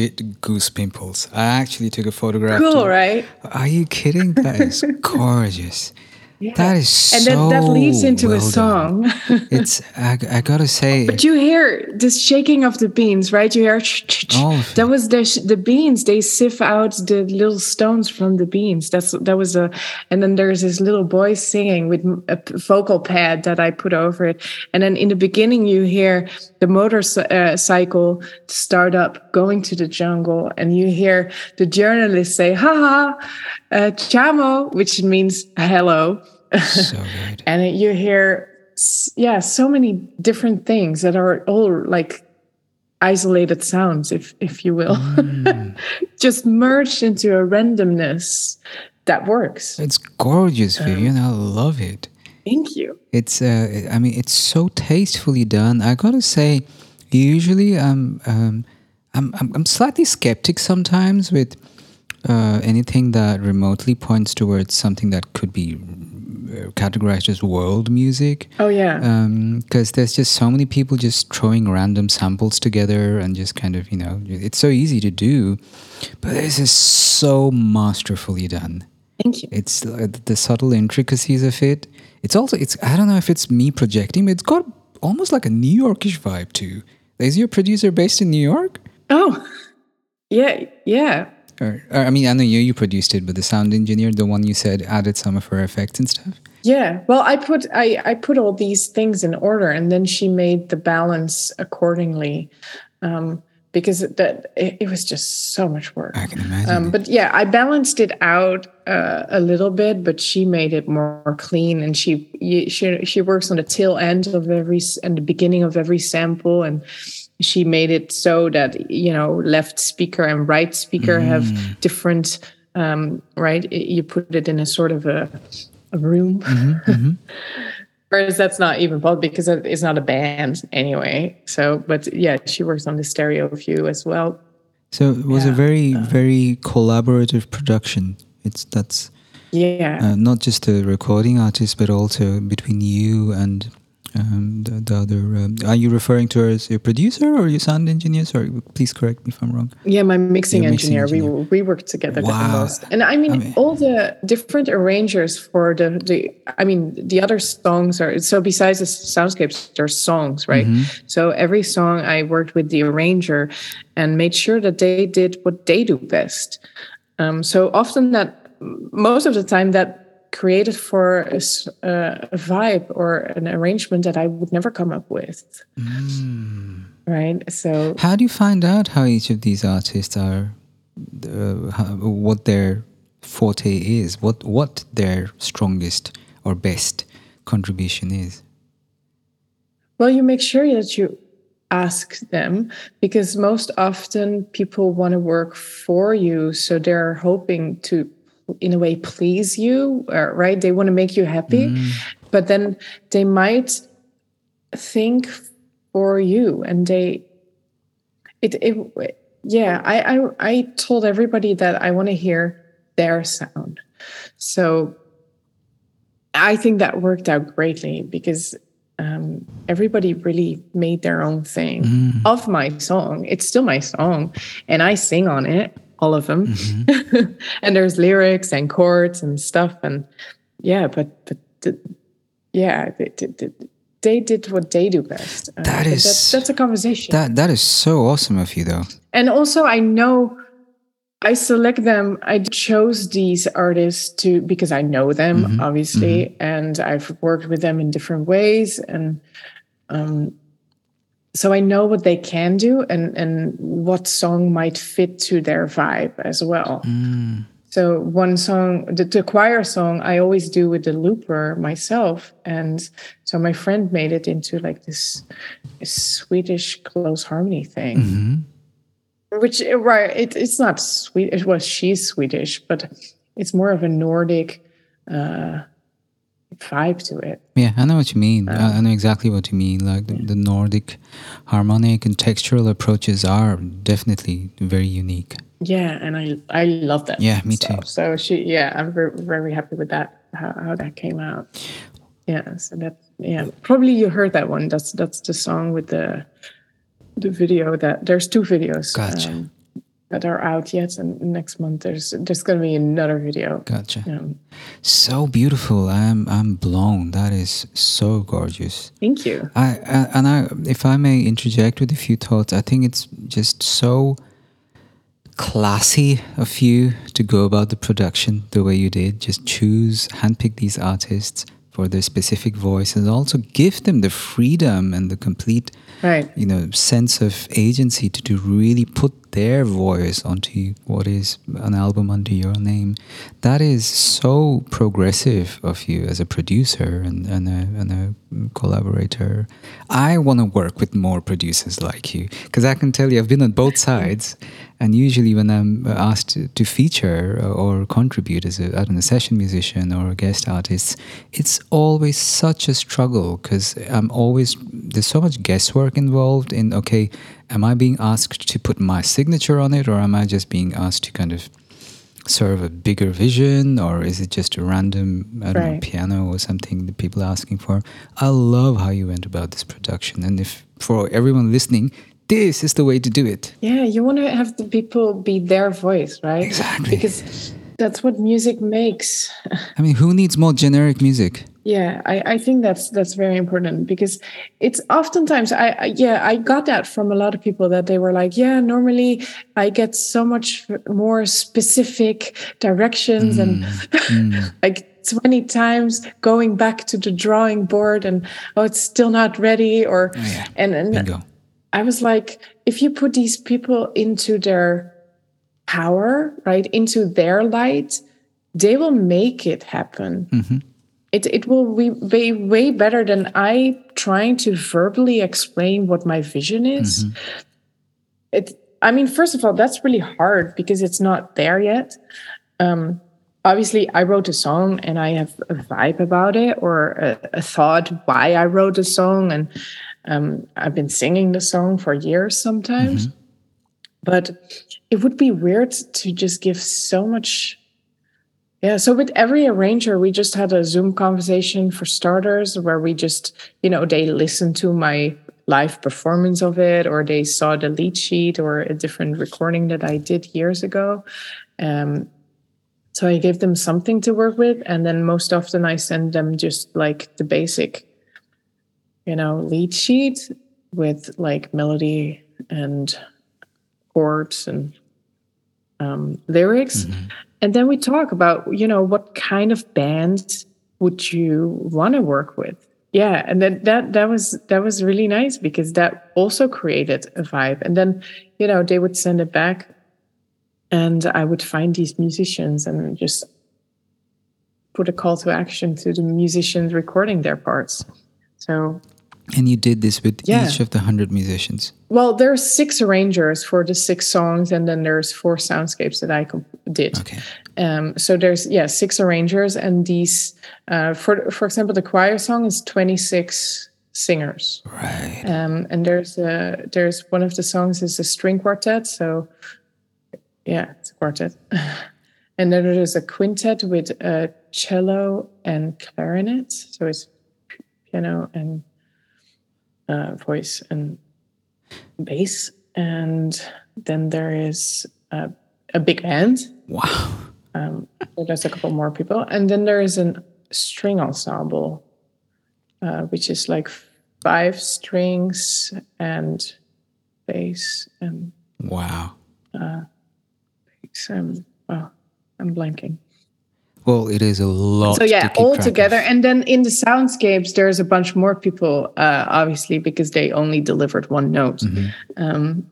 Legit goose pimples. I actually took a photograph. Cool, to- right? Are you kidding? That is gorgeous. That is And so that, that leads into well a song. It's I, I gotta say But you hear this shaking of the beans, right? You hear of that was the the beans. They sift out the little stones from the beans. That's that was a, and then there's this little boy singing with a vocal pad that I put over it. And then in the beginning, you hear the motorcycle start up, going to the jungle, and you hear the journalist say "Ha ha, uh, chamo," which means hello. So good. and it- you hear yeah so many different things that are all like isolated sounds if if you will just merged into a randomness that works It's gorgeous, Vivian. I love it. thank you It's uh, I mean, it's so tastefully done. I gotta say, usually I'm um, I'm, I'm I'm slightly skeptic sometimes with uh, anything that remotely points towards something that could be categorized as world music. oh yeah. Because there's just so many people just throwing random samples together and just kind of you know it's so easy to do but this is so masterfully done. Thank you. It's uh, the subtle intricacies of it. It's also it's i don't know if it's me projecting but it's got almost like a new yorkish vibe too. Is your producer based in new york? Oh yeah yeah or, or i mean i know you you produced it but the sound engineer the one you said added some of her effects and stuff? Yeah. Well i put i i put all these things in order and then she made the balance accordingly um because that it, it was just so much work. I can imagine Um, but yeah, I balanced it out uh, a little bit, but she made it more clean, and she she she works on the tail end of every and the beginning of every sample, and she made it so that you know left speaker and right speaker have different um, right. You put it in a sort of a a room. Whereas that's not even possible because it's not a band anyway. So, but yeah, she works on the stereo view as well. So it was a very, very collaborative production. It's that's Yeah. uh, not just a recording artist, but also between you and um, the, the other. Um, are you referring to her as your producer or your sound engineer? Sorry, please correct me if I'm wrong. Yeah, my mixing Your mixing engineer. engineer. We we worked together the Wow. most, and I mean, I mean- all the different arrangers for the the. I mean, the other songs are so besides the soundscapes, there's songs, right? Mm-hmm. So every song I worked with the arranger, and made sure that they did what they do best. Um, so often that most of the time that created for a, uh, a vibe or an arrangement that I would never come up with. Mm. Right. So How do you find out how each of these artists are, uh, how, what their forte is, what what their strongest or best contribution is? Well, you make sure that you ask them because most often people want to work for you. So they're hoping to, in a way, please you, uh, right? They want to make you happy. But then they might think for you and they, it, it yeah, I, I, I told everybody that I want to hear their sound. So I think that worked out greatly because um, everybody really made their own thing of my song. It's still my song, and I sing on it, all of them. and there's lyrics and chords and stuff, and yeah, but but the, yeah, they, they, they did what they do best. Uh, That but is- that's, that's a conversation. That that is so awesome of you, though. and also i know i select them i chose these artists to because i know them obviously and i've worked with them in different ways and um so i know what they can do and and what song might fit to their vibe as well. So one song the, the choir song i always do with the looper myself. And so my friend made it into like this, this swedish close harmony thing. Which uh, right it, it's not sweet well she's swedish but it's more of a nordic uh vibe to it. Yeah, I know what you mean. I, I know exactly what you mean. Like the, the Nordic harmonic and textural approaches are definitely very unique. Yeah, and I I love that. Yeah, me stuff. too. So she, yeah, I'm very very happy with that. How, how that came out. Yeah, so that yeah, probably you heard that one. That's that's the song with the the video that there's two videos. Gotcha. um, that are out yet, and next month there's there's gonna be another video. Gotcha. Um, So beautiful. I'm I'm blown. That is so gorgeous. thank you. I, I and I, if I may interject with a few thoughts, I think it's just so classy of you to go about the production the way you did. Just choose, handpick these artists for their specific voice, and also give them the freedom and the complete, Right. you know, sense of agency to, to really put their voice onto what is an album under your name. That is so progressive of you as a producer and, and, a, and a collaborator. I want to work with more producers like you because I can tell you, I've been on both sides. And usually, when I'm asked to, feature or contribute as a, I don't know, session musician or a guest artist, it's always such a struggle because I'm always, there's so much guesswork involved in, okay, am I being asked to put my signature on it or am I just being asked to kind of serve a bigger vision or is it just a random I don't know piano or something that people are asking for? I love how you went about this production. And if for everyone listening this is the way to do it Yeah, you want to have the people be their voice, right? Exactly. Because that's what music makes. I mean who needs more generic music Yeah, I, I think that's that's very important because it's oftentimes I, I yeah I got that from a lot of people that they were like yeah normally I get so much more specific directions and mm, mm. like 20 times going back to the drawing board and oh it's still not ready or Oh, yeah. and and bingo I was like, if you put these people into their power, right, into their light, they will make it happen. It it will be, way better than I trying to verbally explain what my vision is. It. I mean, first of all, that's really hard because it's not there yet. Um, obviously, I wrote a song and I have a vibe about it or a, a thought why I wrote a song, and um, I've been singing the song for years sometimes. But it would be weird to just give so much. Yeah, so with every arranger, we just had a Zoom conversation for starters where we just, you know, they listened to my live performance of it or they saw the lead sheet or a different recording that I did years ago. Um, so I gave them something to work with. And then most often I send them just like the basic, you know, lead sheet with like melody and chords and um, lyrics. And then we talk about, you know, what kind of band would you want to work with? Yeah, and then that that was that was really nice because that also created a vibe. And then, you know, they would send it back and I would find these musicians and just put a call to action to the musicians recording their parts. So and you did this with Yeah. each of the 100 musicians Well, there's six arrangers for the six songs, and then there's four soundscapes that I did. okay Um, so there's yeah six arrangers, and these uh, for for example the choir song is 26 singers, right um, and there's a there's one of the songs is a string quartet. So yeah, it's a quartet, and then there's a quintet with a cello and clarinet. So it's piano and uh, voice and bass, and then there is a, a big band. wow Um, so there's a couple more people, and then there is a string ensemble, uh, which is like five strings and bass and wow some. Oh, I'm blanking. Well it is a lot so yeah all together of. and then in the soundscapes there's a bunch more people uh obviously because they only delivered one note. Mm-hmm. um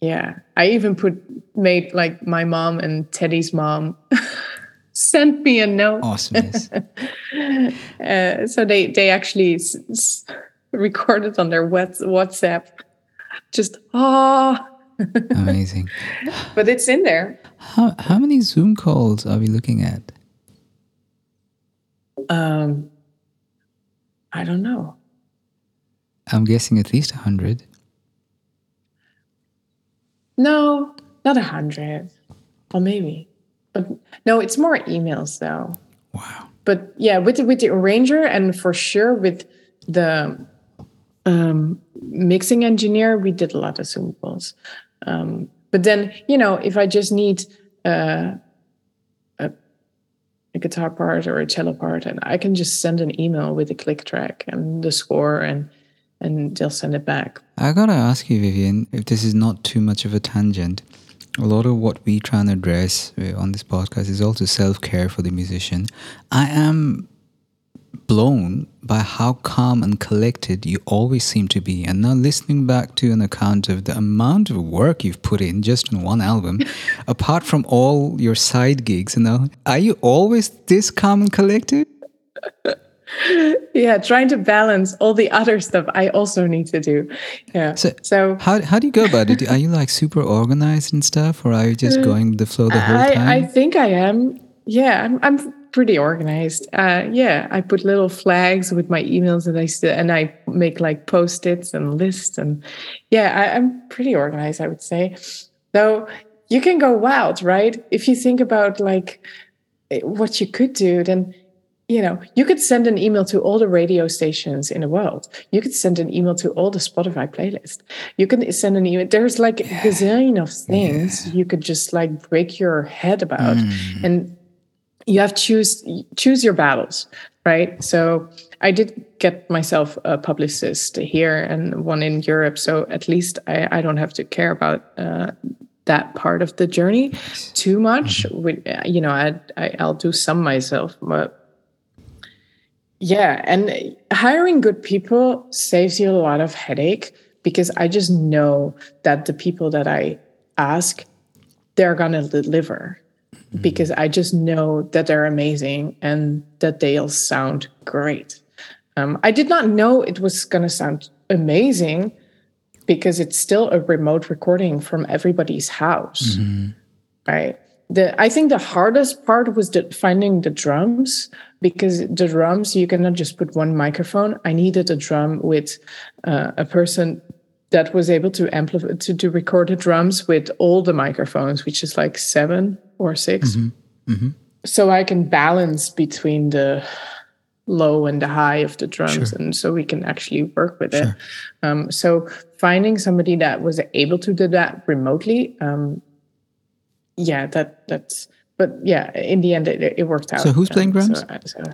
yeah i even put made like my mom and teddy's mom sent me a note. Awesomeness uh, so they they actually s- s- recorded on their whats- whatsapp. Just oh amazing. But it's in there. How, how many zoom calls are we looking at Um, I don't know. I'm guessing at least 100. No, not a hundred, or maybe, but no, it's more emails though. Wow. But yeah, with the, with the arranger and for sure with the um, mixing engineer, we did a lot of Zoom calls. Um, but then you know, if I just need uh, a guitar part or a cello part, and I can just send an email with a click track and the score and and they'll send it back. I gotta ask you, Vivian, if this is not too much of a tangent. A lot of what we try and address uh, on this podcast is also self care for the musician. I am blown by how calm and collected you always seem to be. And now, listening back to an account of the amount of work you've put in just on one album, apart from all your side gigs, you know, are you always this calm and collected? yeah, trying to balance all the other stuff I also need to do. Yeah. So, So, how, how do you go about it? Are you like super organized and stuff, or are you just uh, going the flow the whole time? I, I think I am. Yeah, I'm, I'm pretty organized. Uh, yeah, I put little flags with my emails that I still, and I make like post its and lists. And yeah, I, I'm pretty organized, I would say. Though you can go wild, right? If you think about like eh, what you could do, then you know, you could send an email to all the radio stations in the world. You could send an email to all the Spotify playlist. You can send an email. There's like a gazillion of things you could just like break your head about, and you have to choose choose your battles, right? So I did get myself a publicist here and one in Europe, so at least I, I don't have to care about. Uh, that part of the journey too much with you know I, I i'll do some myself but yeah, and hiring good people saves you a lot of headache because I just know that the people that I ask, they're gonna deliver because I just know that they're amazing and that they'll sound great. Um, I did not know it was gonna sound amazing because it's still a remote recording from everybody's house, right? The I think the hardest part was the, finding the drums because the drums you cannot just put one microphone. I needed a drum with uh, a person that was able to amplify to, to record the drums with all the microphones, which is like seven or 6 So I can balance between the low and the high of the drums, and so we can actually work with it. Um, so finding somebody that was able to do that remotely, um, yeah, that that's. But yeah, in the end, it, it worked out. So who's playing Um, drums? so- so-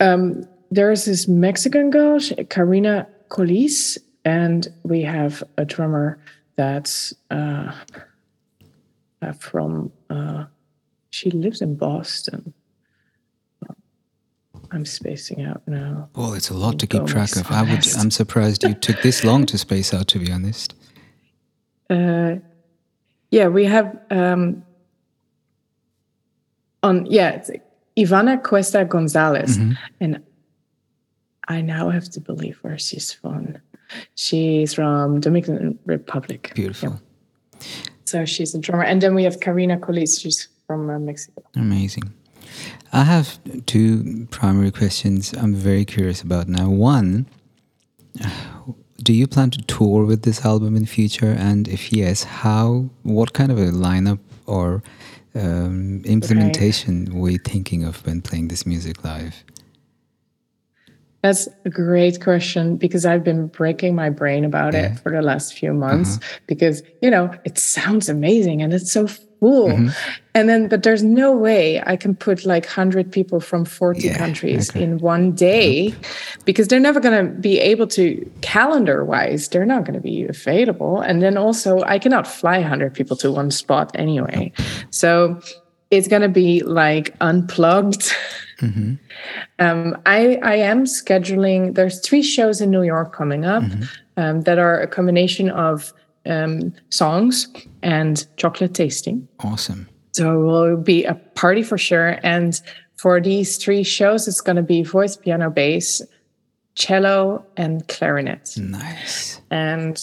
um, there's this Mexican girl, Karina Colis, and we have a drummer that's uh, from. Uh, she lives in Boston. I'm spacing out now. Well, it's a lot to keep track of. I would, I'm surprised you took this long to space out. To be honest. Uh, yeah, we have um, on yeah, it's Ivana Cuesta Gonzalez, and I now have to believe where she's from. She's from Dominican Republic. Beautiful. So she's a drummer, and then we have Karina Colis. She's from uh, Mexico. Amazing. I have two primary questions I'm very curious about now. One, do you plan to tour with this album in future? And if yes, how? What kind of a lineup or um, implementation were you thinking of when playing this music live? That's a great question because I've been breaking my brain about it for the last few months mm-hmm. because, you know, it sounds amazing and it's so full. Mm-hmm. And then, but there's no way I can put like 100 people from 40 Yeah, countries okay. in one day because they're never going to be able to, calendar wise, they're not going to be available. And then also, I cannot fly 100 people to one spot anyway. So it's going to be like unplugged. Um, I I am scheduling. There's three shows in New York coming up um, that are a combination of um, songs and chocolate tasting. Awesome. So it will be a party for sure. And for these three shows, it's going to be voice, piano, bass, cello, and clarinet. Nice. And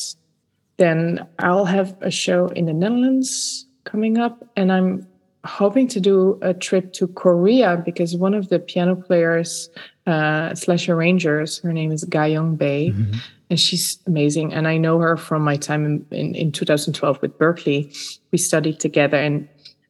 then I'll have a show in the Netherlands coming up, and I'm hoping to do a trip to Korea because one of the piano players uh, slash arrangers, her name is Ga Young Bae, mm-hmm. and she's amazing. And I know her from my time in, in, in 2012 with Berklee. We studied together, and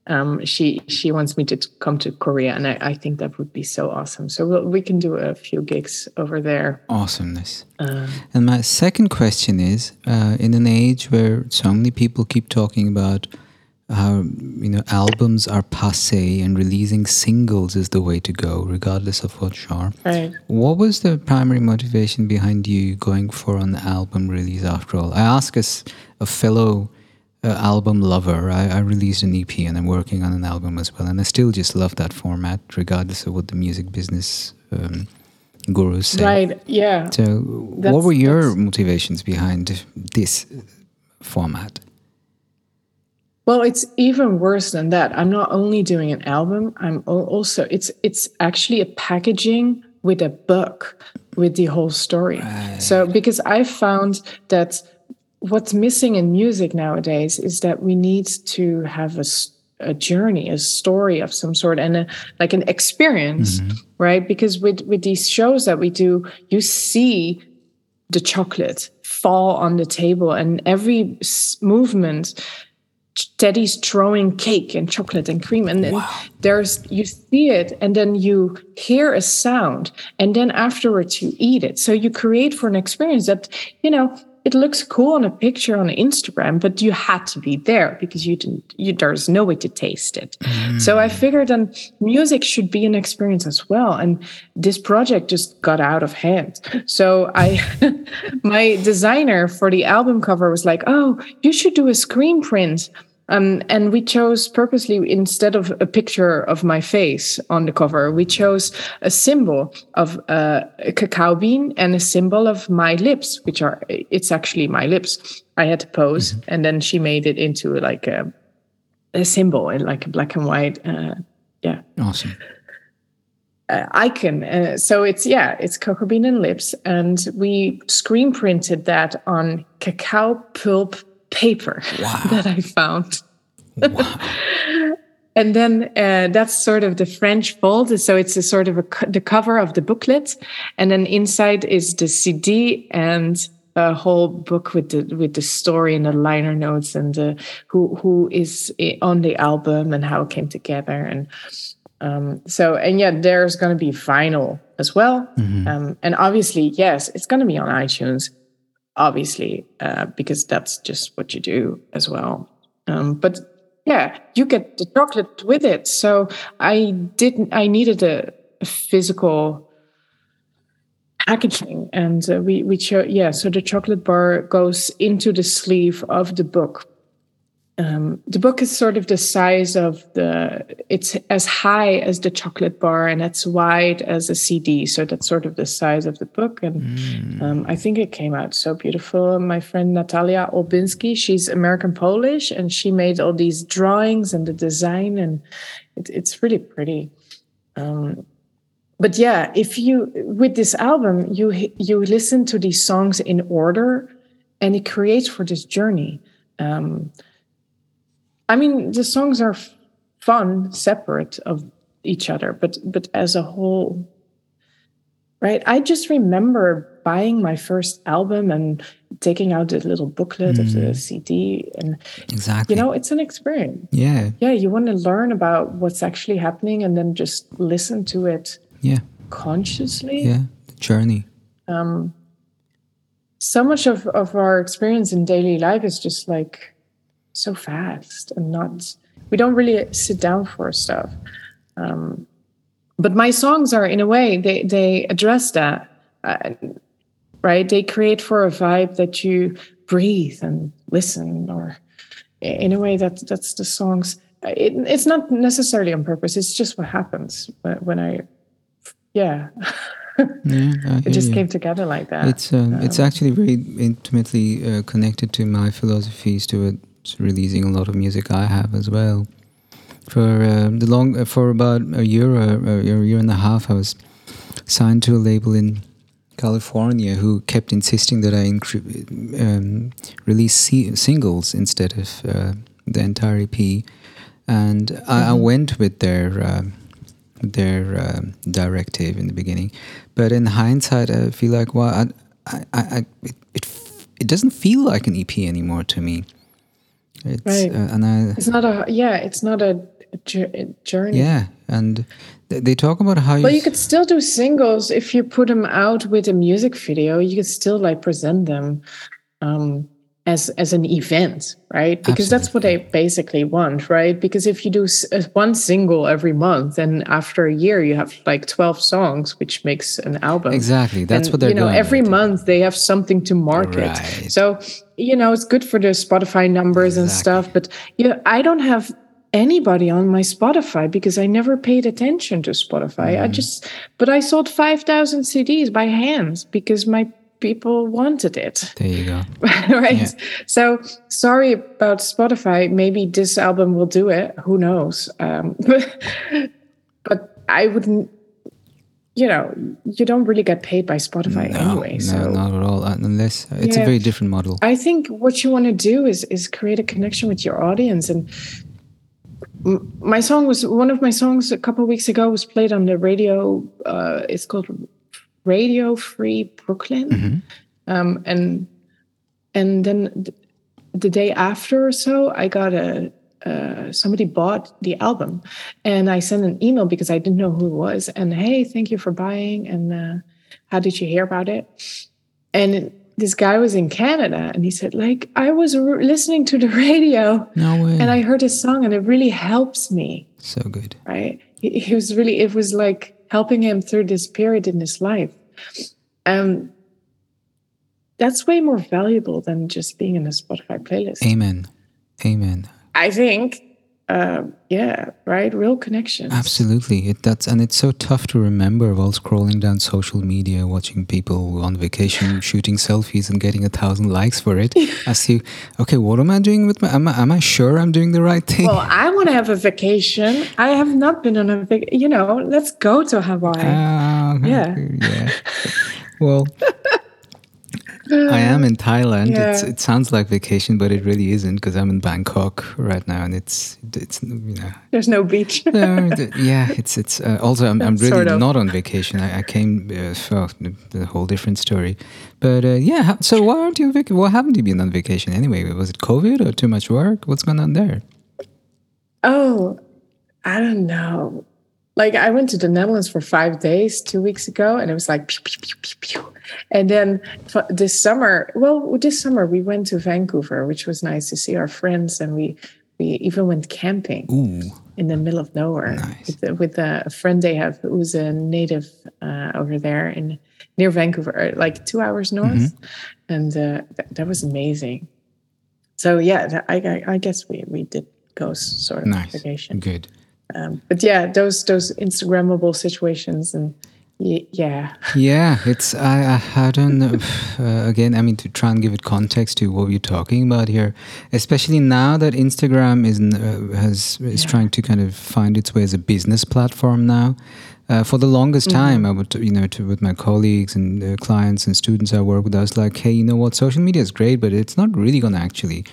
um, she she wants me to come to Korea, and I, I think that would be so awesome. So we'll, we can do a few gigs over there. Awesomeness. Uh, and my second question is: uh, in an age where so many people keep talking about how you know albums are passe and releasing singles is the way to go, regardless of what genre. Right. What was the primary motivation behind you going for an album release? After all, I ask as a fellow uh, album lover. I, I, released an EP and I'm working on an album as well, and I still just love that format, regardless of what the music business um, gurus say. Right. Yeah. So, that's, what were your motivations behind this format? Well, it's even worse than that. I'm not only doing an album. I'm also it's it's actually a packaging with a book with the whole story. Right. So because I found that what's missing in music nowadays is that we need to have a, a journey, a story of some sort, and a, like an experience, mm-hmm. right? Because with with these shows that we do, you see the chocolate fall on the table, and every movement. Teddy's throwing cake and chocolate and cream, and then wow. there's you see it, and then you hear a sound, and then afterwards you eat it. So you create for an experience that you know it looks cool on a picture on Instagram, but you had to be there because you didn't. You, there's no way to taste it. Mm. So I figured then music should be an experience as well. And this project just got out of hand. So I, my designer for the album cover was like, "Oh, you should do a screen print." Um, and we chose purposely instead of a picture of my face on the cover, we chose a symbol of uh, a cacao bean and a symbol of my lips, which are it's actually my lips. I had to pose, mm-hmm. and then she made it into like a, a symbol in like a black and white. Uh, yeah, awesome. Uh, icon. Uh, so it's yeah, it's cocoa bean and lips, and we screen printed that on cacao pulp paper wow. that I found. Wow. and then uh, that's sort of the French fold. So it's a sort of a, the cover of the booklet, and then inside is the CD and a whole book with the with the story and the liner notes and the, who who is on the album and how it came together and um, so and yet there's going to be vinyl as well mm-hmm. um, and obviously yes it's going to be on iTunes obviously, uh, because that's just what you do as well. Um, but yeah, you get the chocolate with it. So I didn't. I needed a, a physical packaging, and uh, we we chose. Yeah, so the chocolate bar goes into the sleeve of the book um, the book is sort of the size of the it's as high as the chocolate bar and as wide as a cd so that's sort of the size of the book. And mm. um, i think it came out so beautiful. My friend natalia olbinski she's american polish and she made all these drawings and the design and it, it's really pretty. Um, but yeah if you with this album you you listen to these songs in order and it creates for this journey. Um, I mean, the songs are fun, separate of each other, but but as a whole, right? I just remember buying my first album and taking out the little booklet mm. of the mm. CD, and exactly, you know, it's an experience. Yeah, yeah. You want to learn about what's actually happening, and then just listen to it. Yeah, consciously. Yeah, the journey. Um, so much of of our experience in daily life is just like so fast and not we don't really sit down for stuff. Um, but my songs are in a way they they address that. Uh, right? They create for a vibe that you breathe and listen or in a way that that's the songs. It, it's not necessarily on purpose. It's just what happens when i yeah. Yeah, it just you. came together like that. It's um, um, it's actually very intimately uh, connected to my philosophies to it releasing a lot of music I have as well. For uh, the long, uh, for about a year or a year and a half, I was signed to a label in California who kept insisting that I um, release singles instead of uh, the entire EP. and I, I went with their um, their um, directive in the beginning, but in hindsight, I feel like well, I, I, I it, it f- it doesn't feel like an EP anymore to me. It's, Right. uh, and I It's not a yeah. It's not a, journey. yeah, and they talk about how But you you could still do singles if you put them out with a music video. You could still like present them um, as as an event, right? Because that's what they basically want, right? Because if you do s- uh, one single every month, then after a year you have like twelve songs, which makes an album. exactly that's And, what they're you know going every with. month they have something to market Right. so you know it's good for the spotify numbers and stuff but you know, i don't have anybody on my spotify because i never paid attention to spotify Mm. i just but i sold 5000 cds by hand because my people wanted it There you go. right so sorry about spotify maybe this album will do it who knows um, but i wouldn't you know you don't really get paid by spotify anyway no, so not at all. Unless it's a very different model. I think what you want to do is is create a connection with your audience. And my song was one of my songs a couple of weeks ago was played on the radio. Uh, it's called Radio Free Brooklyn, um, and and then th- the day after or so, I got a. Uh, somebody bought the album and I sent an email because I didn't know who it was. And hey, thank you for buying. And uh, how did you hear about it? and this guy was in Canada and he said like I was r- listening to the radio No way. and I heard a song and it really helps me so good. right he, he was really it was like helping him through this period in his life um that's way more valuable than just being in a Spotify playlist Amen. Amen. I think uh, yeah right real connections Absolutely. It that's and it's so tough to remember while scrolling down social media, watching people on vacation shooting selfies and getting a thousand likes for it. As you, okay, what am I doing with my? Am I, am I sure I'm doing the right thing? well I want to have a vacation I have not been on a vac you know let's go to Hawaii Ah, Yeah. yeah. Well, I am in Thailand. It's, Yeah. it sounds like vacation, but it really isn't because I'm in Bangkok right now, and it's it's you know. there's no beach No, yeah, it's it's uh, also I'm, I'm really Sort of. not on vacation. I, I came uh, for the, the whole different story, but uh, yeah. So why aren't you on vacation? Why haven't you been on vacation anyway? Was it COVID or too much work? What's going on there? Oh, I don't know. Like I went to the Netherlands for five days two weeks ago, and it was like, pew, pew, pew, pew, pew. and then f- this summer, well, this summer we went to Vancouver, which was nice to see our friends, and we we even went camping Ooh, in the middle of nowhere Nice. with, with a friend they have who's a native uh, over there in near Vancouver, uh, like two hours north, Mm-hmm. and uh, th- that was amazing. So yeah, I, I, I guess we we did go sort of nice, vacation good. Um, but yeah, those those Instagrammable situations and yeah, Yeah, it's I I, I don't know. Uh, again, I mean to try and give it context to what we're talking about here, especially now that Instagram is uh, has is trying to kind of find its way as a business platform now. Uh, for the longest time, I would, you know, to, with my colleagues and uh, clients and students I work with, I was like, hey, you know what, social media is great, but it's not really going to actually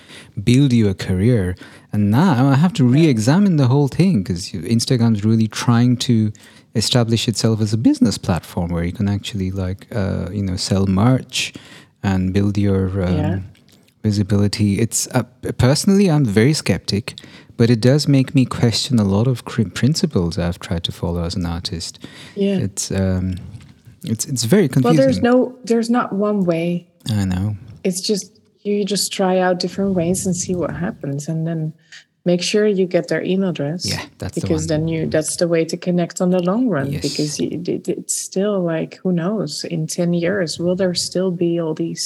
build you a career. And now I have to re-examine the whole thing because Instagram's really trying to establish itself as a business platform where you can actually like uh, you know sell merch and build your um, Yeah. visibility it's uh, personally i'm very skeptic but it does make me question a lot of cr- principles i've tried to follow as an artist yeah. it's um it's it's very well, there's no, there's not one way. i know It's just you just try out different ways and see what happens, and then make sure you get their email address. Yeah, that's the because one. then you that's the way to connect on the long run. Yes. Because you, it, it's still like who knows in ten years will there still be all these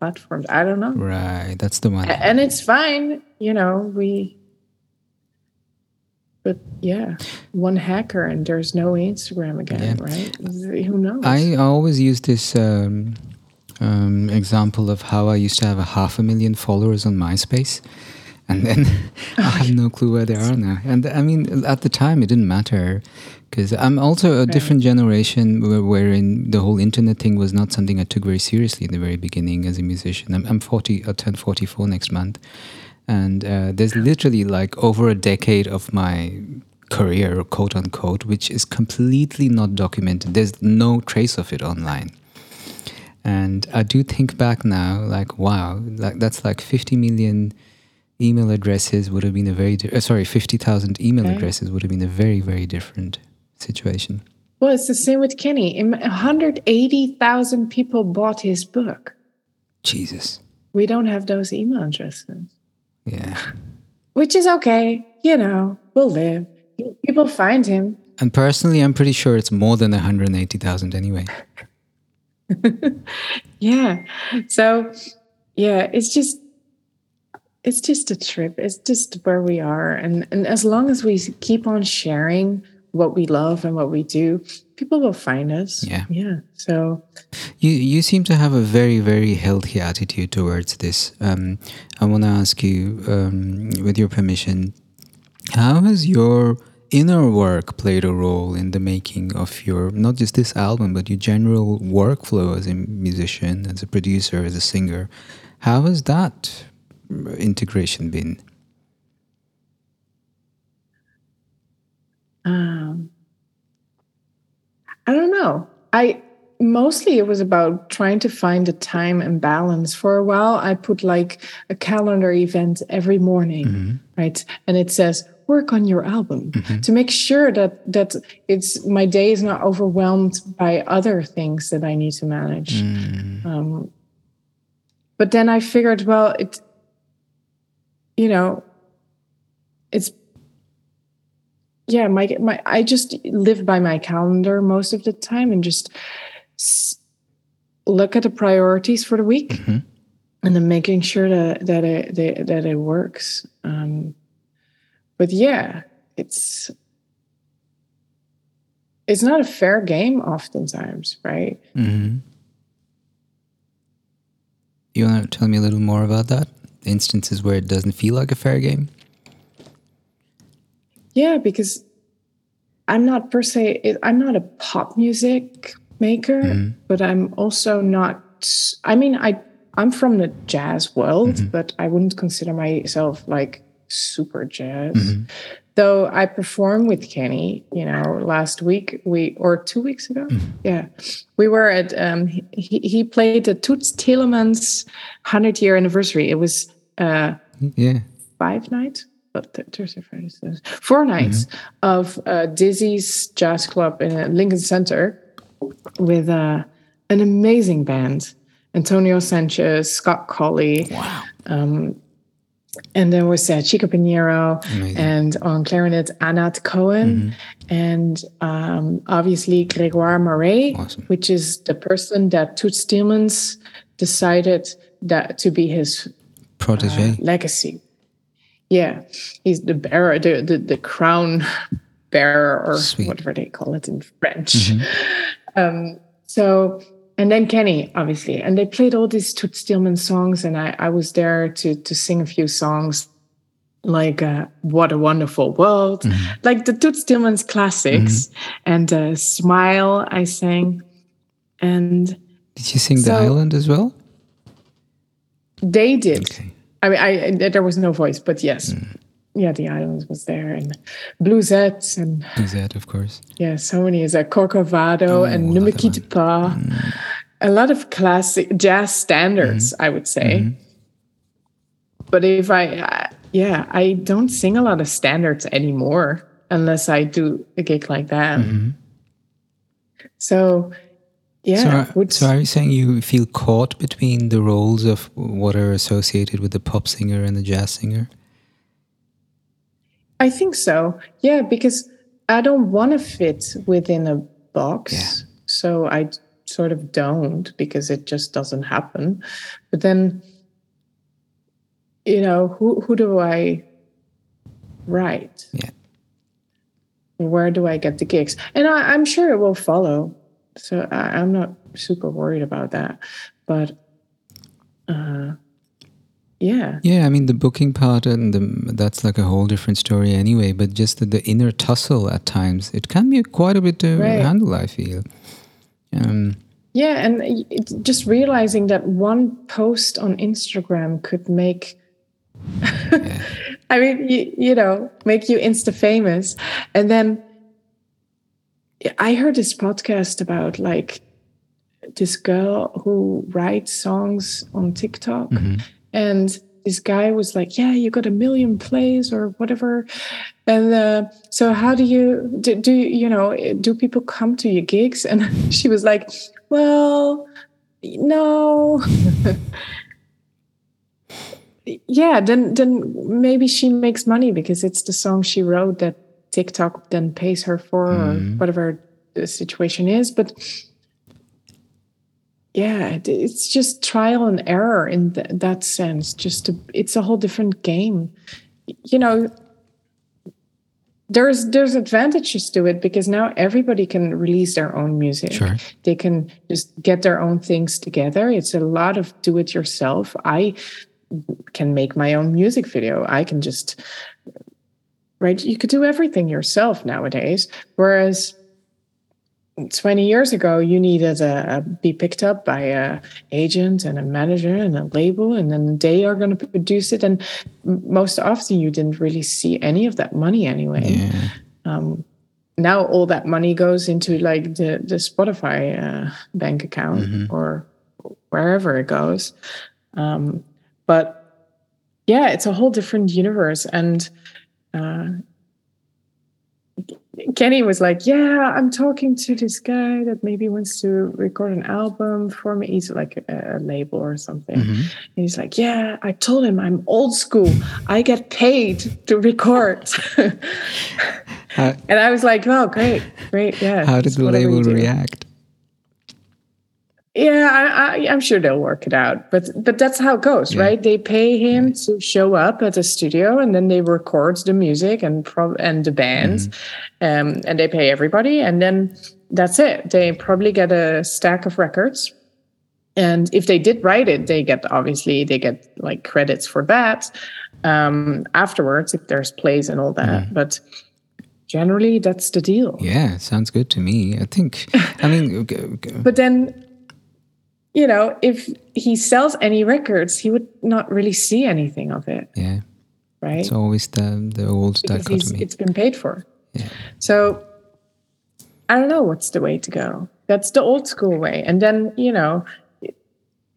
platforms? I don't know. right that's the one and it's fine you know we but yeah one hacker and there's no instagram again Yeah. right who knows I always use this um, um, example of how I used to have a half a million followers on MySpace, and then I have no clue where they are now. And I mean, at the time, it didn't matter because I'm also a different generation where, wherein the whole internet thing was not something I took very seriously in the very beginning as a musician. I'm, I'm 40, I'll turn 44 next month. and uh, there's literally like over a decade of my career, quote unquote, which is completely not documented. There's no trace of it online. And I do think back now, like, wow, like that's like 50 million email addresses would have been a very, di- uh, sorry, 50,000 email Okay. addresses would have been a very, very different situation. Well, it's the same with Kenny. Im- 180,000 people bought his book. Jesus. We don't have those email addresses, Yeah. which is okay. You know, we'll live. People find him. And personally, I'm pretty sure it's more than 180,000 anyway. Yeah. So, yeah, it's just it's just a trip. It's just where we are and and as long as we keep on sharing what we love and what we do, people will find us. Yeah. Yeah. So, You you seem to have a very very healthy attitude towards this. Um, I want to ask you, um, with your permission, how has your inner work played a role in the making of your not just this album, but your general workflow as a musician, as a producer, as a singer? How has that integration been? um I don't know. I mostly it was about trying to find a time and balance. For a while, I put like a calendar event every morning, right? And it says work on your album to make sure that that it's my day is not overwhelmed by other things that I need to manage. Um, but then I figured, well, it, you know, it's yeah my my i just live by my calendar most of the time and just s- look at the priorities for the week and then making sure that that it that, that it works. Um but yeah it's it's not a fair game oftentimes right? Hmm You want to tell me a little more about that? Instances where it doesn't feel like a fair game? Yeah, because I'm not per se, I'm not a pop music maker, mm-hmm. but I'm also not, I mean, I, I'm from the jazz world, mm-hmm. but I wouldn't consider myself like super jazz. Mm-hmm. Though I performed with Kenny, you know, last week we or two weeks ago, yeah, we were at. Um, he he played the Toots Thielemans hundred year anniversary. It was uh, Yeah. five nights, but Thursday, Friday, 4 nights of uh, Dizzy's Jazz Club in uh, Lincoln Center with uh, an amazing band. Antonio Sanchez, Scott Colley. Wow. Um, and there was uh, Chico Pinheiro Amazing. and on clarinet Anat Cohen and um, obviously Gregoire Maret, Awesome. which is the person that Toots Thielemans decided that to be his Protege. legacy. Yeah, he's the bearer, the the, the crown bearer, or Sweet. whatever they call it in French. Um, so, and then Kenny, obviously, and they played all these Toots Thielemans songs, and I I was there to to sing a few songs. Like uh, "What a Wonderful World," like the Toots Thielemans's classics, and uh, "Smile." I sang, and Did you sing The Island as well? They did. Okay. I mean, I, I- there was no voice, but yes, Mm. yeah, the islands was there and Bluesettes and that, of course. yeah, so many is a Corcovado and Ne me that. A lot of classic jazz standards, I would say. But if I, uh, yeah, I don't sing a lot of standards anymore unless I do a gig like that. So, yeah, so, are, so are you saying you feel caught between the roles of what are associated with the pop singer and the jazz singer? I think so. Yeah, because I don't want to fit within a box. Yeah. So I sort of don't because it just doesn't happen. But then, you know, who who do I write? Yeah. Where do I get the gigs? And I, I'm sure it will follow. So I, I'm not super worried about that. But uh, yeah. Yeah, I mean the booking part and the, that's like a whole different story anyway. But just the, the inner tussle at times, it can be quite a bit to Right. handle. I feel. Um, Yeah, and just realizing that one post on Instagram could make Yeah. I mean, you, you know, make you insta famous. And then I heard this podcast about like this girl who writes songs on TikTok. Mm-hmm. And this guy was like, Yeah, you got a million plays or whatever. And uh, so, how do you do, do? You know, do people come to your gigs? And she was like, Well, no. yeah, then then maybe she makes money because it's the song she wrote that TikTok then pays her for mm. or mm-hmm. whatever the situation is. But yeah, it's just trial and error in th- that sense. Just to, it's a whole different game. You know, there's there's advantages to it because now everybody can release their own music. Sure. They can just get their own things together. It's a lot of do it yourself. I can make my own music video. I can just right. You could do everything yourself nowadays. Whereas 20 years ago, you needed to be picked up by a agent and a manager and a label, and then they are going to produce it. And most often, you didn't really see any of that money anyway. Yeah. Um, now all that money goes into like the the Spotify uh, bank account mm-hmm. or wherever it goes. Um, but yeah, it's a whole different universe, and uh, Kenny was like, "Yeah, I'm talking to this guy that maybe wants to record an album for me. He's like a, a label or something." Mm-hmm. And he's like, "Yeah, I told him I'm old school. I get paid to record." and I was like, "Oh, great, great, yeah." How did the label react? Yeah, I, am sure they'll work it out, but but that's how it goes, yeah. right? They pay him yeah. to show up at the studio, and then they record the music and pro- and the bands, mm-hmm. um, and they pay everybody, and then that's it. They probably get a stack of records, and if they did write it, they get obviously they get like credits for that um, afterwards if there's plays and all that, mm. but generally that's the deal. Yeah, sounds good to me. I think. I mean, but then you know, if he sells any records, he would not really see anything of it. Yeah. Right. It's always the the old dichotomy. It's been paid for. Yeah. So I don't know what's the way to go. That's the old school way. And then, you know,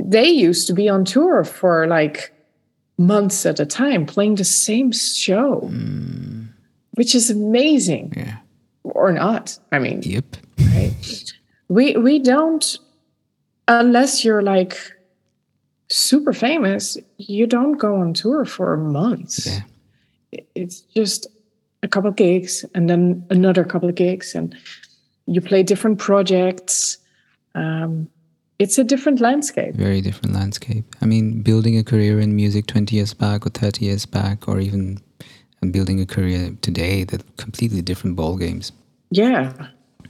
they used to be on tour for like months at a time, playing the same show, mm. which is amazing. Yeah. Or not. I mean, yep. Right. We we don't unless you're like super famous, you don't go on tour for months. Yeah. It's just a couple gigs and then another couple of gigs, and you play different projects. Um, it's a different landscape. Very different landscape. I mean, building a career in music 20 years back or 30 years back, or even building a career today, that completely different ball games. Yeah,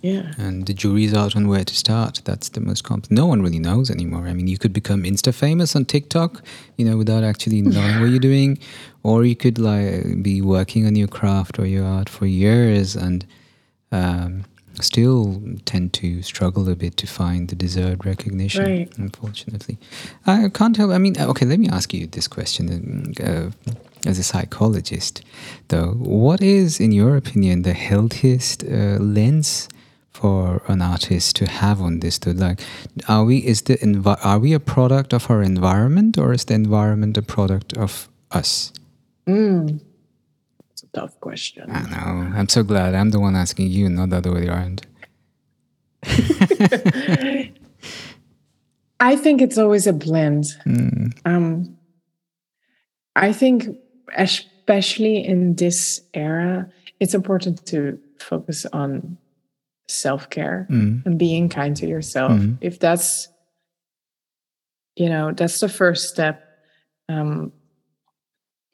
yeah. And the jury's out on where to start. That's the most complex. No one really knows anymore. I mean, you could become Insta famous on TikTok, you know, without actually knowing what you're doing, or you could like be working on your craft or your art for years and um, still tend to struggle a bit to find the deserved recognition. Right. Unfortunately, I can't help. I mean, okay, let me ask you this question. Uh, as a psychologist, though, what is, in your opinion, the healthiest uh, lens for an artist to have on this to like are we is the envi- are we a product of our environment or is the environment a product of us? Mm. it's a tough question. I know. I'm so glad. I'm the one asking you not the other way around. I think it's always a blend. Mm. um, i think especially in this era it's important to focus on self care mm. and being kind to yourself. Mm. If that's, you know, that's the first step. Um,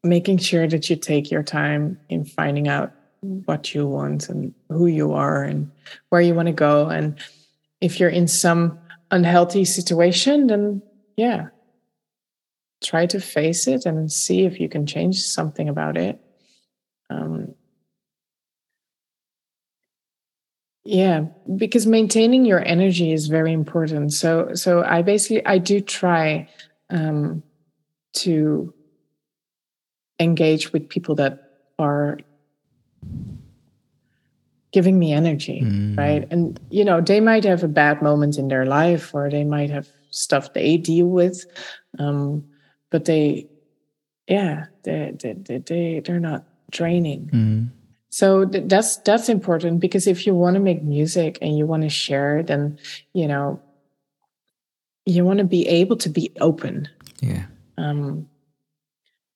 making sure that you take your time in finding out what you want and who you are and where you want to go. And if you're in some unhealthy situation, then yeah, try to face it and see if you can change something about it. Um, yeah because maintaining your energy is very important so so i basically i do try um to engage with people that are giving me energy, Mm. right? And you know, they might have a bad moment in their life, or they might have stuff they deal with, um, but they, yeah, they they they, they they're not draining. Mm. So th- that's that's important because if you want to make music and you want to share, then you know you want to be able to be open. Yeah. Um,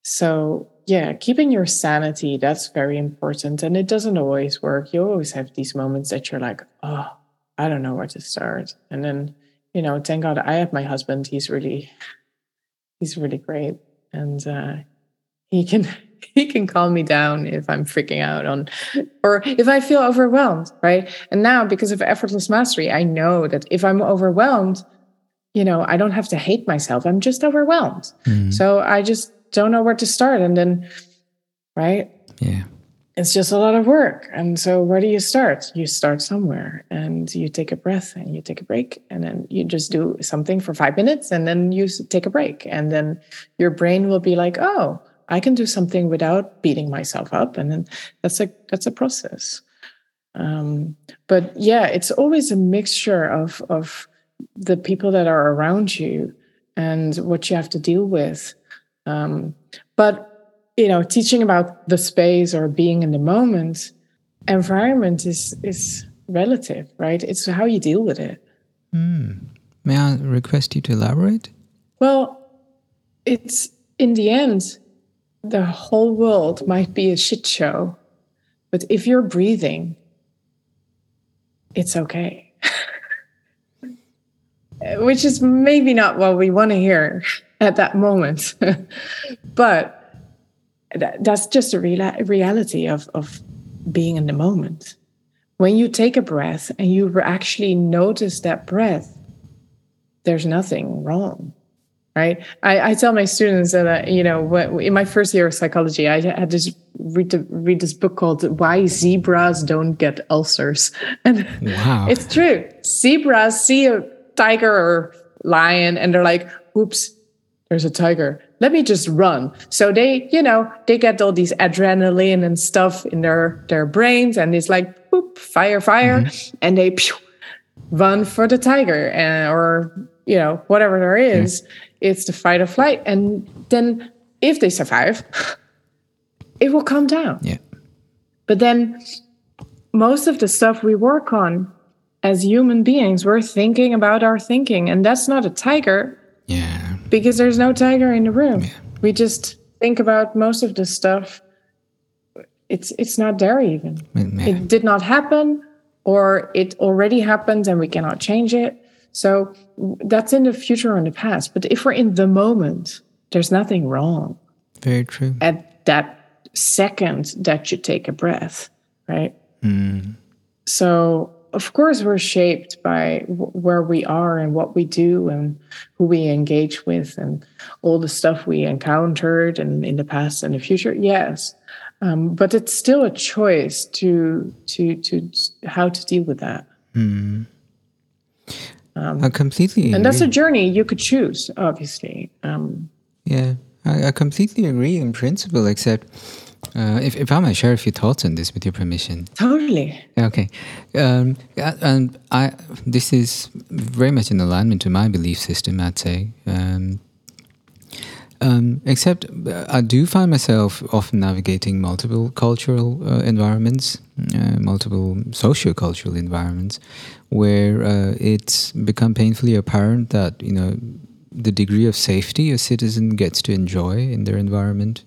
so yeah, keeping your sanity that's very important, and it doesn't always work. You always have these moments that you're like, oh, I don't know where to start, and then you know, thank God I have my husband. He's really, he's really great, and uh, he can he can calm me down if I'm freaking out on, or if I feel overwhelmed, right? And now because of effortless mastery, I know that if I'm overwhelmed, you know, I don't have to hate myself. I'm just overwhelmed. Mm. So I just don't know where to start. And then, right? Yeah. It's just a lot of work. And so where do you start? You start somewhere and you take a breath and you take a break and then you just do something for five minutes and then you take a break. And then your brain will be like, oh, I can do something without beating myself up. And then that's a that's a process. Um, but yeah, it's always a mixture of of the people that are around you and what you have to deal with. Um, but you know, teaching about the space or being in the moment, environment is is relative, right? It's how you deal with it. May I request you to elaborate? Well, it's in the end, the whole world might be a shit show, but if you're breathing, it's okay. Which is maybe not what we want to hear at that moment, but that, that's just a real, reality of, of being in the moment. When you take a breath and you actually notice that breath, there's nothing wrong right? I, I tell my students that uh, you know when, in my first year of psychology i had to read, read this book called why zebras don't get ulcers. And Wow. it's true. Zebras see a tiger or lion and they're like oops there's a tiger. Let me just run. So they you know they get all these adrenaline and stuff in their their brains and it's like boop fire fire. And they pew, run for the tiger and or you know whatever there hmm. is it's the fight or flight and then if they survive it will calm down yeah. but then most of the stuff we work on as human beings we're thinking about our thinking and that's not a tiger Yeah. because there's no tiger in the room yeah. we just think about most of the stuff it's it's not there even mm, Yeah. it did not happen or it already happened and we cannot change it so that's in the future or in the past. But if we're in the moment there's nothing wrong. Very true. at that second that you take a breath right? So of course we're shaped by w- where we are and what we do and who we engage with and all the stuff we encountered and in the past and the future. Yes. Um, but it's still a choice to to to how to deal with that I completely and that's a journey you could choose obviously um, Yeah, I, I completely agree in principle, except uh, if, if I might share a few thoughts on this with your permission. totally Okay. Um, and I this is very much in alignment to my belief system, I'd say. Um, um, except uh, I do find myself often navigating multiple cultural uh, environments, uh, multiple socio-cultural environments, where uh, it's become painfully apparent that you know the degree of safety a citizen gets to enjoy in their environment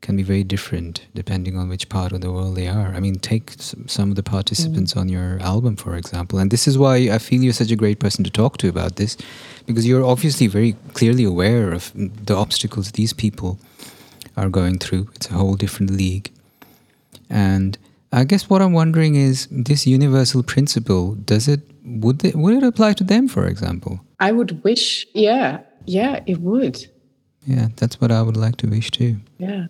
can be very different depending on which part of the world they are. I mean, take some of the participants on your album, for example. And this is why I feel you're such a great person to talk to about this, because you're obviously very clearly aware of the obstacles these people are going through. It's a whole different league. And I guess what I'm wondering is this universal principle, does it would it, would it apply to them, for example? i would wish yeah yeah it would Yeah, that's what I would like to wish too. Yeah.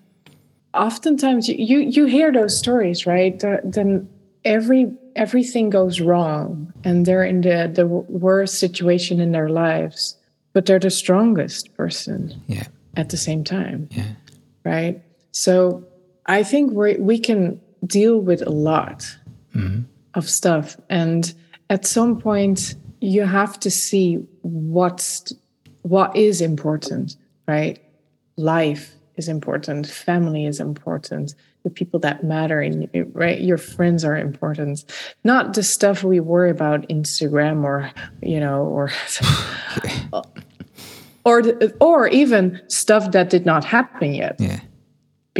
Oftentimes you you, you hear those stories, right? The- then every everything goes wrong and they're in the, the worst situation in their lives, but they're the strongest person Yeah, at the same time, yeah, right? So I think we we can deal with a lot mm-hmm. of stuff, and at some point you have to see what's what is important, right? Life is important, family is important, the people that matter, and right, your friends are important, not the stuff we worry about Instagram or you know or. Or, or even stuff that did not happen yet. Yeah.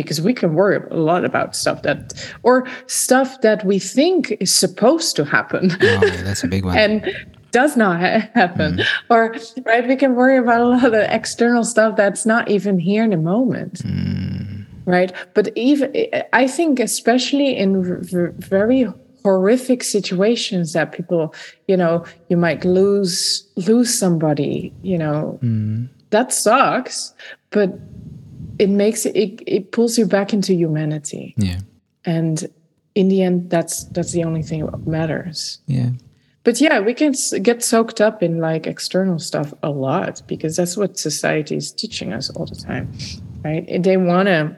Because we can worry a lot about stuff that or stuff that we think is supposed to happen. Oh, that's a big one. and does not ha- happen. Mm-hmm. Or right we can worry about a lot of external stuff that's not even here in the moment. Mm. Right? But even i think especially in v- very horrific situations that people you know you might lose lose somebody you know. Mm. That sucks but it makes it, it pulls you back into humanity. Yeah. and in the end that's that's the only thing that matters. Yeah. but yeah we can get soaked up in like external stuff a lot because that's what society is teaching us all the time right? And they want to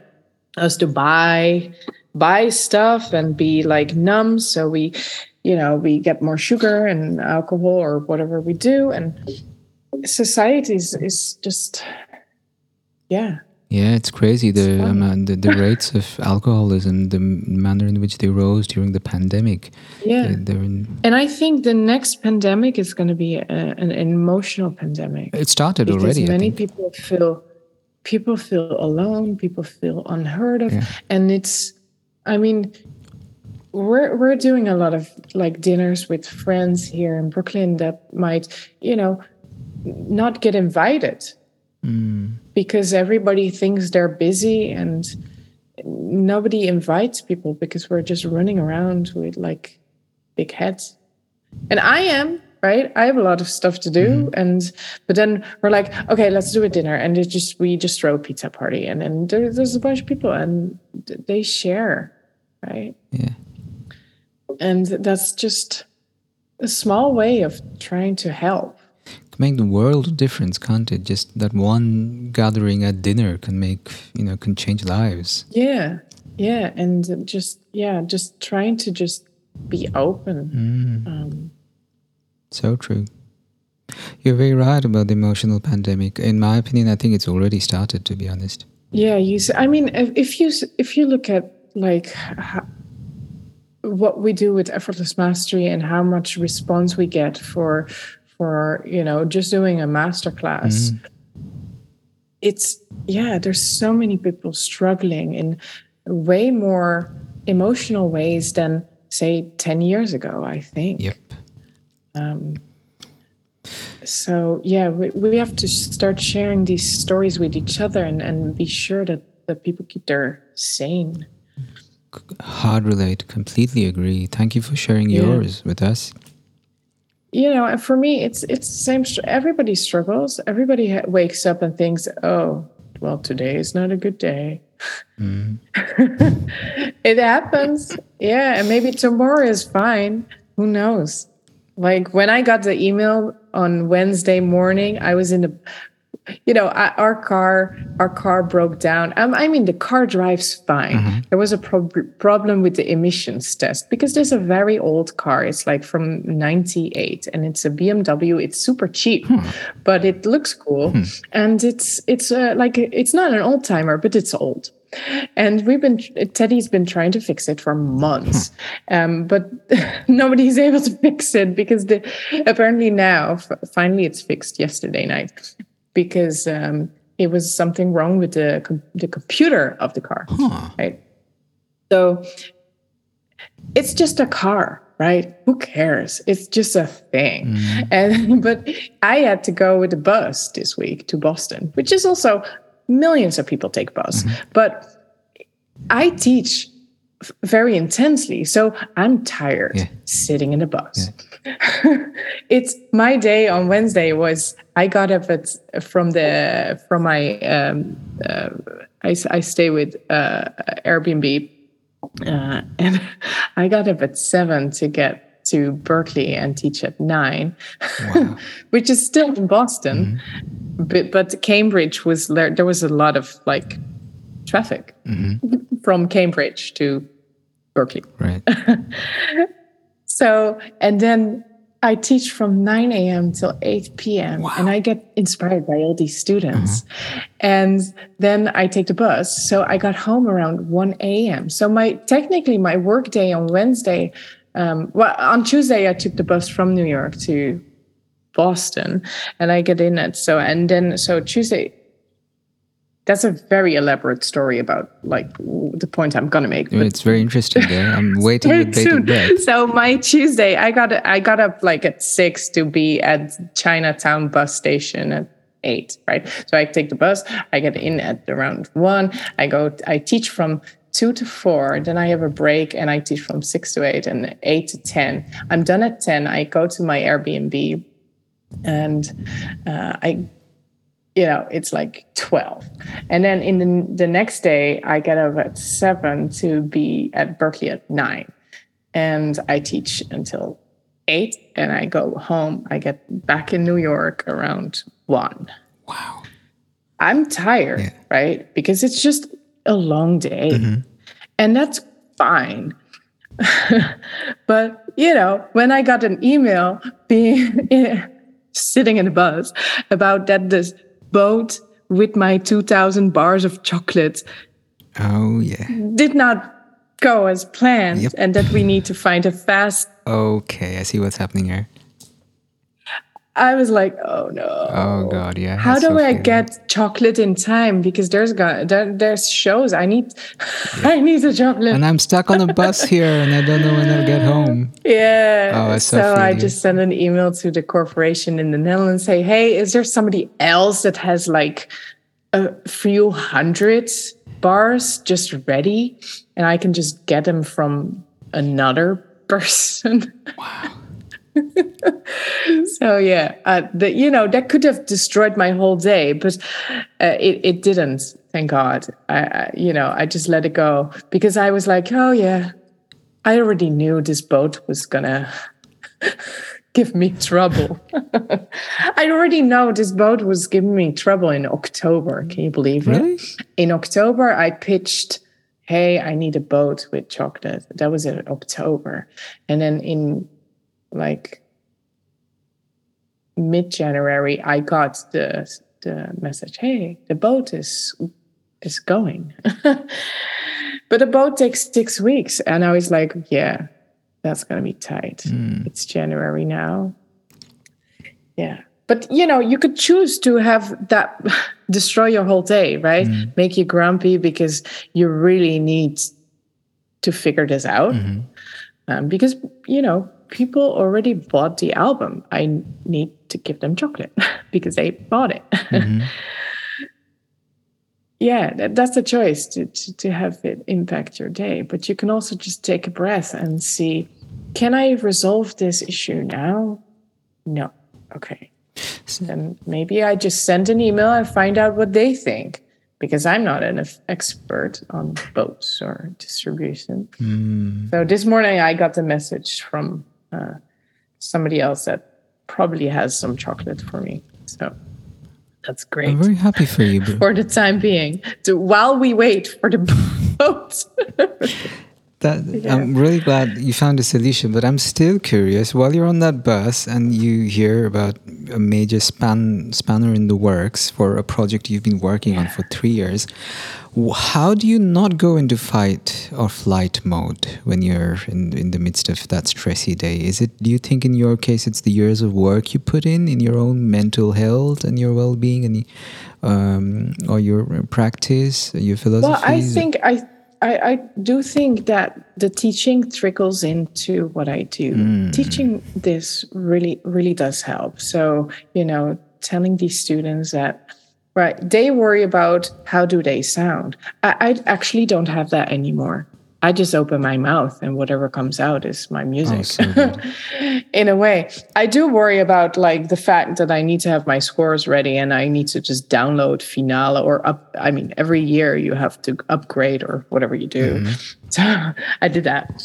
us to buy buy stuff and be like numb. So we you know we get more sugar and alcohol or whatever we do. And society is, is just yeah Yeah, it's crazy the um, fun. amount, uh, the, the rates of alcoholism, the manner in which they rose during the pandemic. yeah They- and i think the next pandemic is going to be a, an emotional pandemic it started because already. Many people feel people feel alone people feel unheard of Yeah. and it's i mean we're we're doing a lot of like dinners with friends here in brooklyn that might you know not get invited Mm. Because everybody thinks they're busy and nobody invites people because we're just running around with like big heads. And i am right? I have a lot of stuff to do mm-hmm. and but then we're like okay let's do a dinner. And it just we just throw a pizza party and then there, there's a bunch of people and they share right? Yeah. and that's just a small way of trying to help make the world of difference, can't it? Just that one gathering at dinner can make, you know, can change lives. Yeah, yeah, and just yeah, just trying to just be open. Um, So true. You're very right about the emotional pandemic. In my opinion, I think it's already started, to be honest. yeah, you. I mean, if, if you if you look at like ho- what we do with effortless mastery and how much response we get for for you know just doing a master class, it's yeah. There's so many people struggling in way more emotional ways than say ten years ago. I think. Yep. um, so yeah we, we have to start sharing these stories with each other and, and be sure that, that people keep their sane Hard relate. Completely agree. Thank you for sharing Yeah. yours with us. You know and for me it's it's the same everybody struggles. Everybody wakes up and thinks oh well today is not a good day. Mm-hmm. It happens. Yeah and maybe tomorrow is fine. Who knows? Like when i got the email on wednesday morning i was in the you know I, our car our car broke down. Um, i mean the car drives fine. There was a prob- problem with the emissions test because there's a very old car. It's like from 98 and it's a bmw it's super cheap but it looks cool. And it's it's uh, like it's not an old timer but it's old. And we've been teddy's been trying to fix it for months. Um, but nobody's able to fix it because the apparently now finally it's fixed yesterday night because um, it was something wrong with the com- the computer of the car right? So it's just a car right? Who cares? It's just a thing. And but i had to go with the bus this week to boston which is also millions of people take bus but i teach very intensely so i'm tired Yeah. sitting in the bus it's my day on wednesday was i got up at from the from my um uh, I, I stay with uh airbnb uh, and I got up at seven to get to Berklee and teach at nine, which is still in Boston. But, but Cambridge was there. There was a lot of like traffic from Cambridge to Berklee. Right. So, and then I teach from 9 a.m. till 8 p.m. And I get inspired by all these students. And then I take the bus. So I got home around 1 a.m. So my technically my work day on Wednesday, um, well, on Tuesday I took the bus from New York to Boston and I get in at so and then so Tuesday that's a very elaborate story about like the point I'm gonna make. but- It's very interesting there. I'm waiting with bated breath. So my Tuesday, I got I got up like at six to be at Chinatown bus station at eight, right? So I take the bus, I get in at around one. I go, I teach from two to four, then I have a break, and I teach from six to eight and eight to ten. I'm done at ten. I go to my Airbnb, and uh, I you know, it's like 12. And then in the, the next day, I get up at seven to be at Berklee at nine. And I teach until eight and I go home. I get back in New York around one. Wow. I'm tired, Yeah. right? Because it's just a long day. Mm-hmm. And that's fine. but, you know, when I got an email being sitting in the bus about that this boat with my 2000 bars of chocolate Oh yeah. did not go as planned Yep. and that we need to find a fast Okay, I see what's happening here. I was like, oh no. Oh god, yeah. How do so I fair. get chocolate in time? Because there's got there, there's shows. I need I need the chocolate. And I'm stuck on a bus here, and I don't know when I'll get home. yeah. Oh, so so I just sent an email to the corporation in the Netherlands. Say, hey, is there somebody else that has like a few hundred bars just ready, and I can just get them from another person? Wow. so yeah uh, the, you know that could have destroyed my whole day but uh, it, it didn't thank god. I, I you know i just let it go because i was like oh yeah i already knew this boat was gonna give me trouble. I already know this boat was giving me trouble in october. Can you believe it? In October, I pitched, "Hey, I need a boat with chocolate." That was in October, and then in like mid-January, I got the the message, "Hey, the boat is is going," but the boat takes six weeks, and I was like, "Yeah, that's gonna be tight." Hmm. It's January now. Yeah. But you know, you could choose to have that destroy your whole day, right? Hmm. Make you grumpy because you really need to figure this out. Mm-hmm. Um, because you know, people already bought the album. I need to give them chocolate because they bought it. Mm-hmm. yeah, that, that's a choice to, to to have it impact your day. But you can also just take a breath and see, can I resolve this issue now? No. Okay So then maybe I just send an email and find out what they think because I'm not an expert on boats or distribution. Mm. So this morning I got the message from uh, somebody else that probably has some chocolate for me. So that's great I'm very happy for you, for the time being. So while we wait for the boat. That, I'm really glad you found a solution, but I'm still curious. While you're on that bus and you hear about a major span spanner in the works for a project you've been working on for three years, how do you not go into fight or flight mode when you're in in the midst of that stressy day? Is it? Do you think in your case it's the years of work you put in in your own mental health and your well-being and um, or your practice, your philosophy? Well, I think I, I I do think that the teaching trickles into what I do. Mm. Teaching this really really does help. So you know, telling these students that right, they worry about how do they sound. I, I actually don't have that anymore. I just open my mouth and whatever comes out is my music. Oh, so in a way i do worry about like the fact that i need to have my scores ready and i need to just download finale or up i mean every year you have to upgrade or whatever you do. Mm-hmm. So i did that.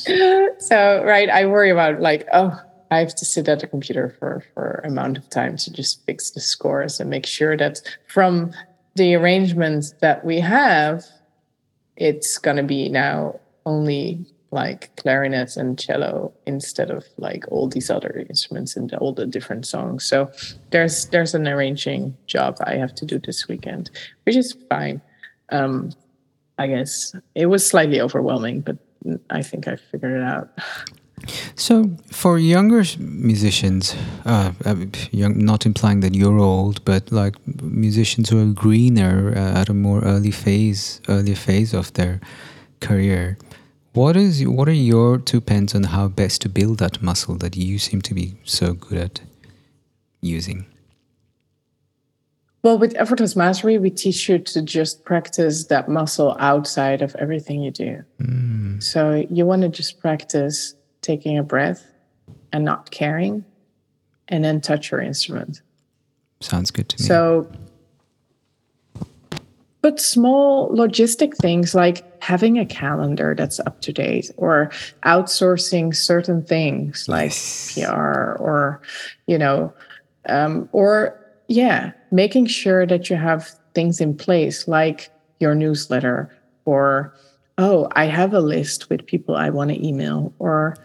So right i worry about like oh i have to sit at the computer for for amount of time to just fix the scores and make sure that from the arrangements that we have it's gonna be now only like clarinet and cello instead of like all these other instruments and all the different songs. So there's there's an arranging job I have to do this weekend, which is fine. Um, I guess it was slightly overwhelming, but I think I figured it out. So, for younger musicians, uh, uh, young, not implying that you're old, but like musicians who are greener uh, at a more early phase, earlier phase of their career, what is what are your two pens on how best to build that muscle that you seem to be so good at using? Well, with effortless mastery, we teach you to just practice that muscle outside of everything you do. Mm. So you want to just practice taking a breath and not caring, and then touch your instrument. Sounds good to me. So, but small logistic things like having a calendar that's up to date or outsourcing certain things like PR or, you know, um, or yeah, making sure that you have things in place like your newsletter or, oh, I have a list with people I want to email or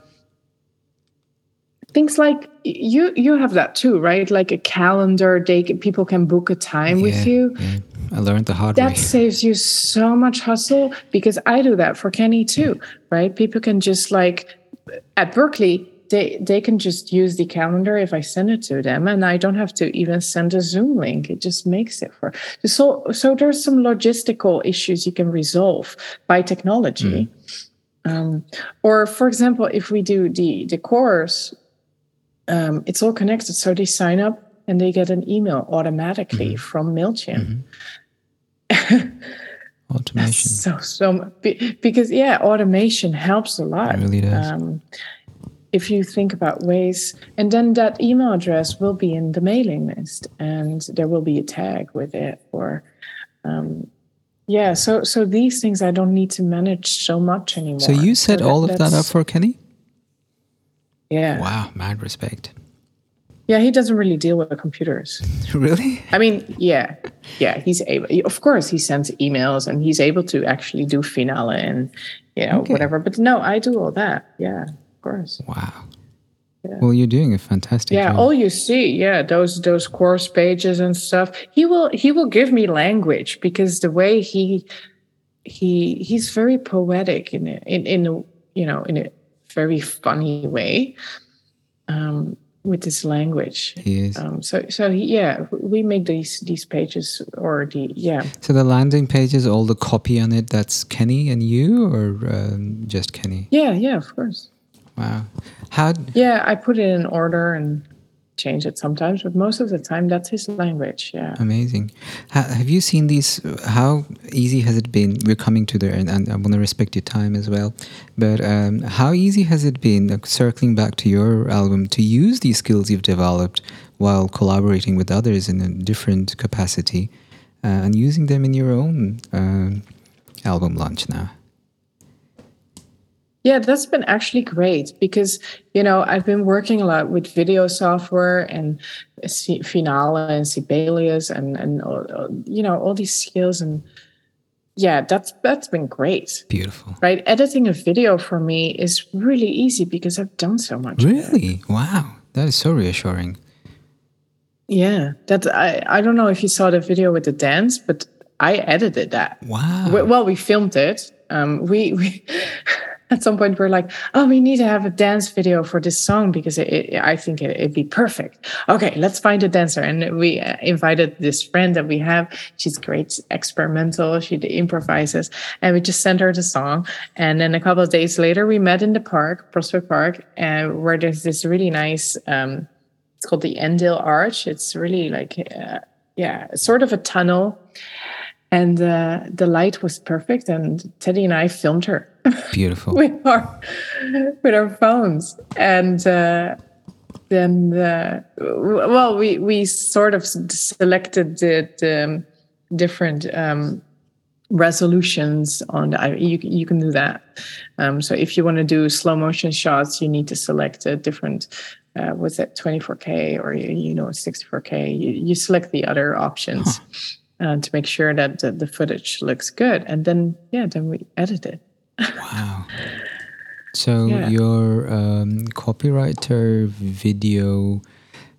things like you you have that too right like a calendar they people can book a time with you yeah. I learned the hard that way. saves you so much hustle because I do that for Kenny too, right? People can just like at Berklee, they they can just use the calendar if I send it to them, and I don't have to even send a Zoom link. It just makes it for so so. There's some logistical issues you can resolve by technology. Um, or for example, if we do the the course, um, it's all connected, so they sign up and they get an email automatically from Mailchimp. Automation. So so because yeah, automation helps a lot. It really does. Um, if you think about ways, and then that email address will be in the mailing list, and there will be a tag with it, or um, yeah. So so these things I don't need to manage so much anymore. So you set that- all of that up for Kenny? Yeah Wow, mad respect. yeah. He doesn't really deal with computers. Really? I mean, yeah, yeah, he's able. Of course, he sends emails and he's able to actually do finale and you know Okay. whatever. But no, I do all that. Yeah, of course. Wow. Well, you're doing a fantastic Yeah, job. all you see, yeah, those those course pages and stuff. He will he will give me language because the way he he he's very poetic in in in you know in a very funny way um, with his language. Um, so so yeah, we make these these pages or the yeah So the landing pages, all the copy on it, that's Kenny and you, or um, just Kenny? yeah yeah of course Wow. How? yeah I put it in order and change it sometimes, but most of the time that's his language. Yeah. Amazing. Ha, have you seen these? How easy has it been? We're coming to there, and, and I want to respect your time as well. But um, how easy has it been, like, circling back to your album, to use these skills you've developed while collaborating with others in a different capacity, uh, and using them in your own um, album launch now? Yeah, that's been actually great because you know I've been working a lot with video software and C- Finale and Sibelius and and uh, you know all these skills and yeah, that's that's been great. Beautiful. Right, editing a video for me is really easy because I've done so much. Really? Wow. That is so reassuring. Yeah, that I I don't know if you saw the video with the dance, but I edited that. Wow. We- well, we filmed it. Um, we we at some point we're like, oh, we need to have a dance video for this song because it, it, I think it, it'd be perfect. Okay, let's find a dancer, and we uh, invited this friend that we have. She's great, experimental. She improvises, and we just sent her the song. And then a couple of days later, we met in the park, Prospect Park, and where there's this really nice. Um, it's called the Endale Arch. It's really like, uh, yeah, sort of a tunnel. And uh, the light was perfect, and Teddy and I filmed her Beautiful. with our with our phones. And uh, then, uh, w- well, we we sort of selected the, the different um, resolutions on the. You you can do that. Um, so if you want to do slow motion shots, you need to select a different. Uh, was it 24k or you, you know 64k? You, you select the other options. Uh, to make sure that the, the footage looks good. And then, yeah, then we edit it. Wow. So Yeah. your um, copywriter, video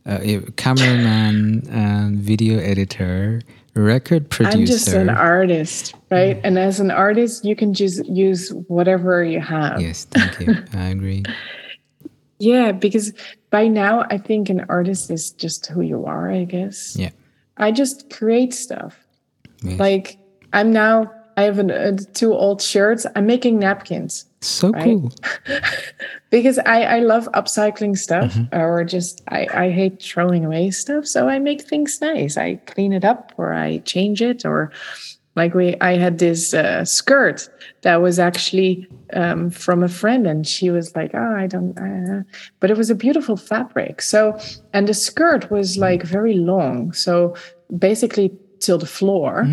uh, eh, cameraman, and video editor, record producer. I'm just an artist, right? And as an artist, you can just use whatever you have. Yes, thank you. I agree. Yeah, because by now I think an artist is just who you are, I guess. Yeah. I just create stuff. Yes. Like I'm now I have an, uh, two old shirts. I'm making napkins so right? cool. because I I love upcycling stuff Mm-hmm. or just I I hate throwing away stuff, so I make things nice. I clean it up or I change it or like we I had this uh, skirt that was actually um, from a friend and she was like oh I don't uh, but it was a beautiful fabric. So and the skirt was like very long so basically till the floor.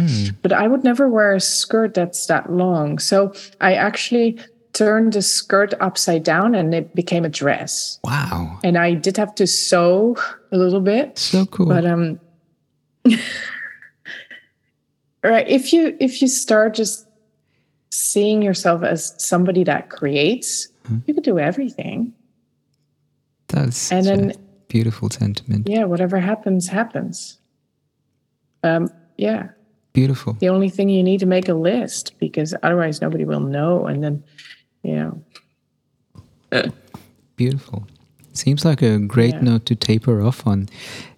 But I would never wear a skirt that's that long. So I actually turned the skirt upside down and it became a dress. Wow. and I did have to sew a little bit So cool. but um right if you if you start just seeing yourself as somebody that creates you can do everything That's and then- beautiful sentiment. yeah whatever happens happens um yeah Beautiful. the only thing you need to make a list because otherwise nobody will know and then you know Beautiful. Seems like a great Yeah. note to taper off on.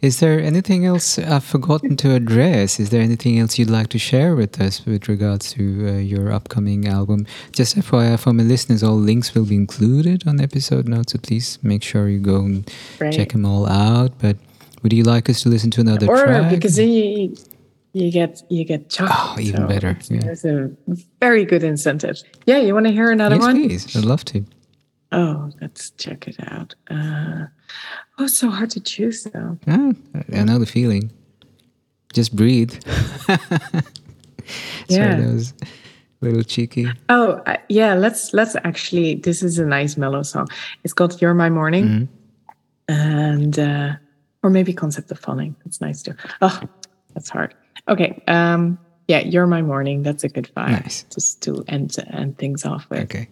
Is there anything else I've forgotten to address? Is there anything else you'd like to share with us with regards to uh, your upcoming album? Just FYI for my listeners, all links will be included on episode notes, so please make sure you go and Right. check them all out. But would you like us to listen to another or track? because then you you get you get chocolate Oh, even better, it's- yeah. There's a very good incentive. Yeah, you want to hear another yes, one? please. I'd love to. Oh, let's check it out. Uh, oh, it's so hard to choose though. Ah, I know the feeling. Just breathe. Sorry, Yeah. that was a little cheeky. Oh, uh, yeah. Let's let's actually. This is a nice mellow song. It's called "You're My Morning," and uh, or maybe "Concept of Falling." It's nice too. Oh, that's hard. Okay. Um. Yeah, "You're My Morning." That's a good vibe. Nice. Just to end end things off with. Okay.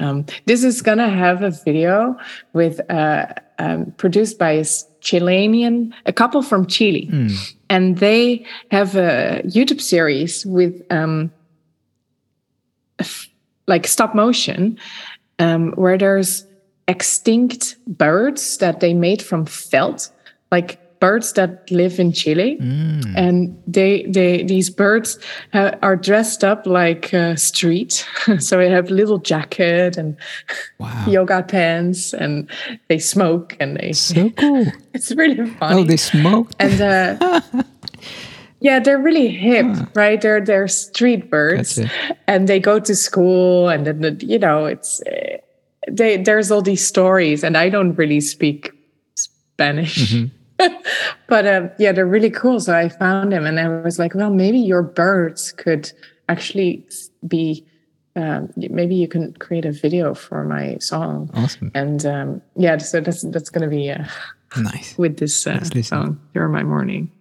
Um, this is gonna have a video with uh, um, produced by a Chilean, a couple from Chile, and they have a YouTube series with um, like stop motion, um, where there's extinct birds that they made from felt, like birds that live in Chile, and they they these birds ha- are dressed up like uh, street, so they have little jacket and Wow. yoga pants, and they smoke and they. So cool. It's really funny. Oh, they smoke and uh, yeah, they're really hip, right? They're they're street birds, Gotcha. and they go to school, and then you know it's uh, they there's all these stories, and I don't really speak Spanish. but um, yeah, they're really cool. So I found them, and I was like, well, maybe your birds could actually be. Um, maybe you can create a video for my song, Awesome. and um, yeah, so that's that's gonna be uh, Nice. with this uh, song. You're my morning.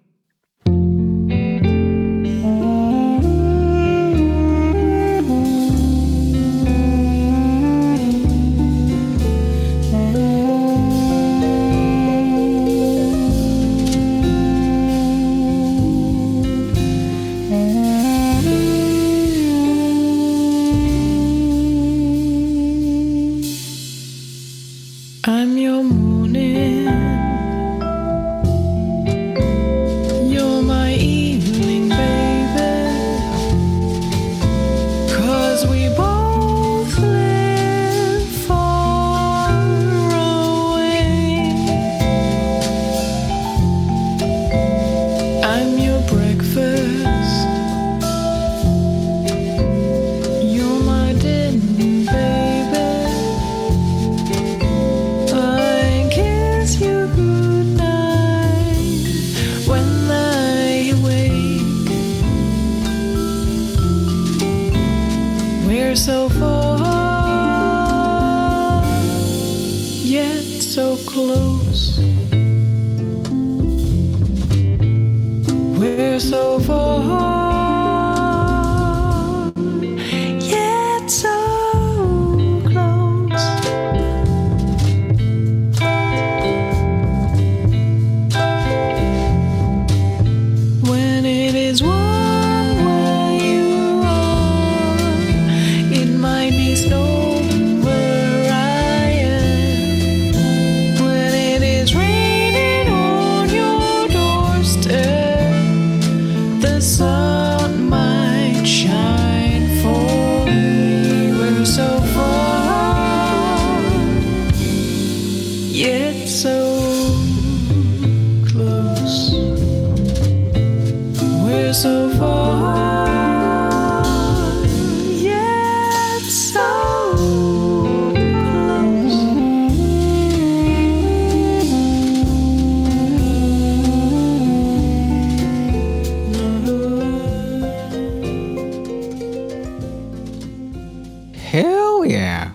Hell yeah.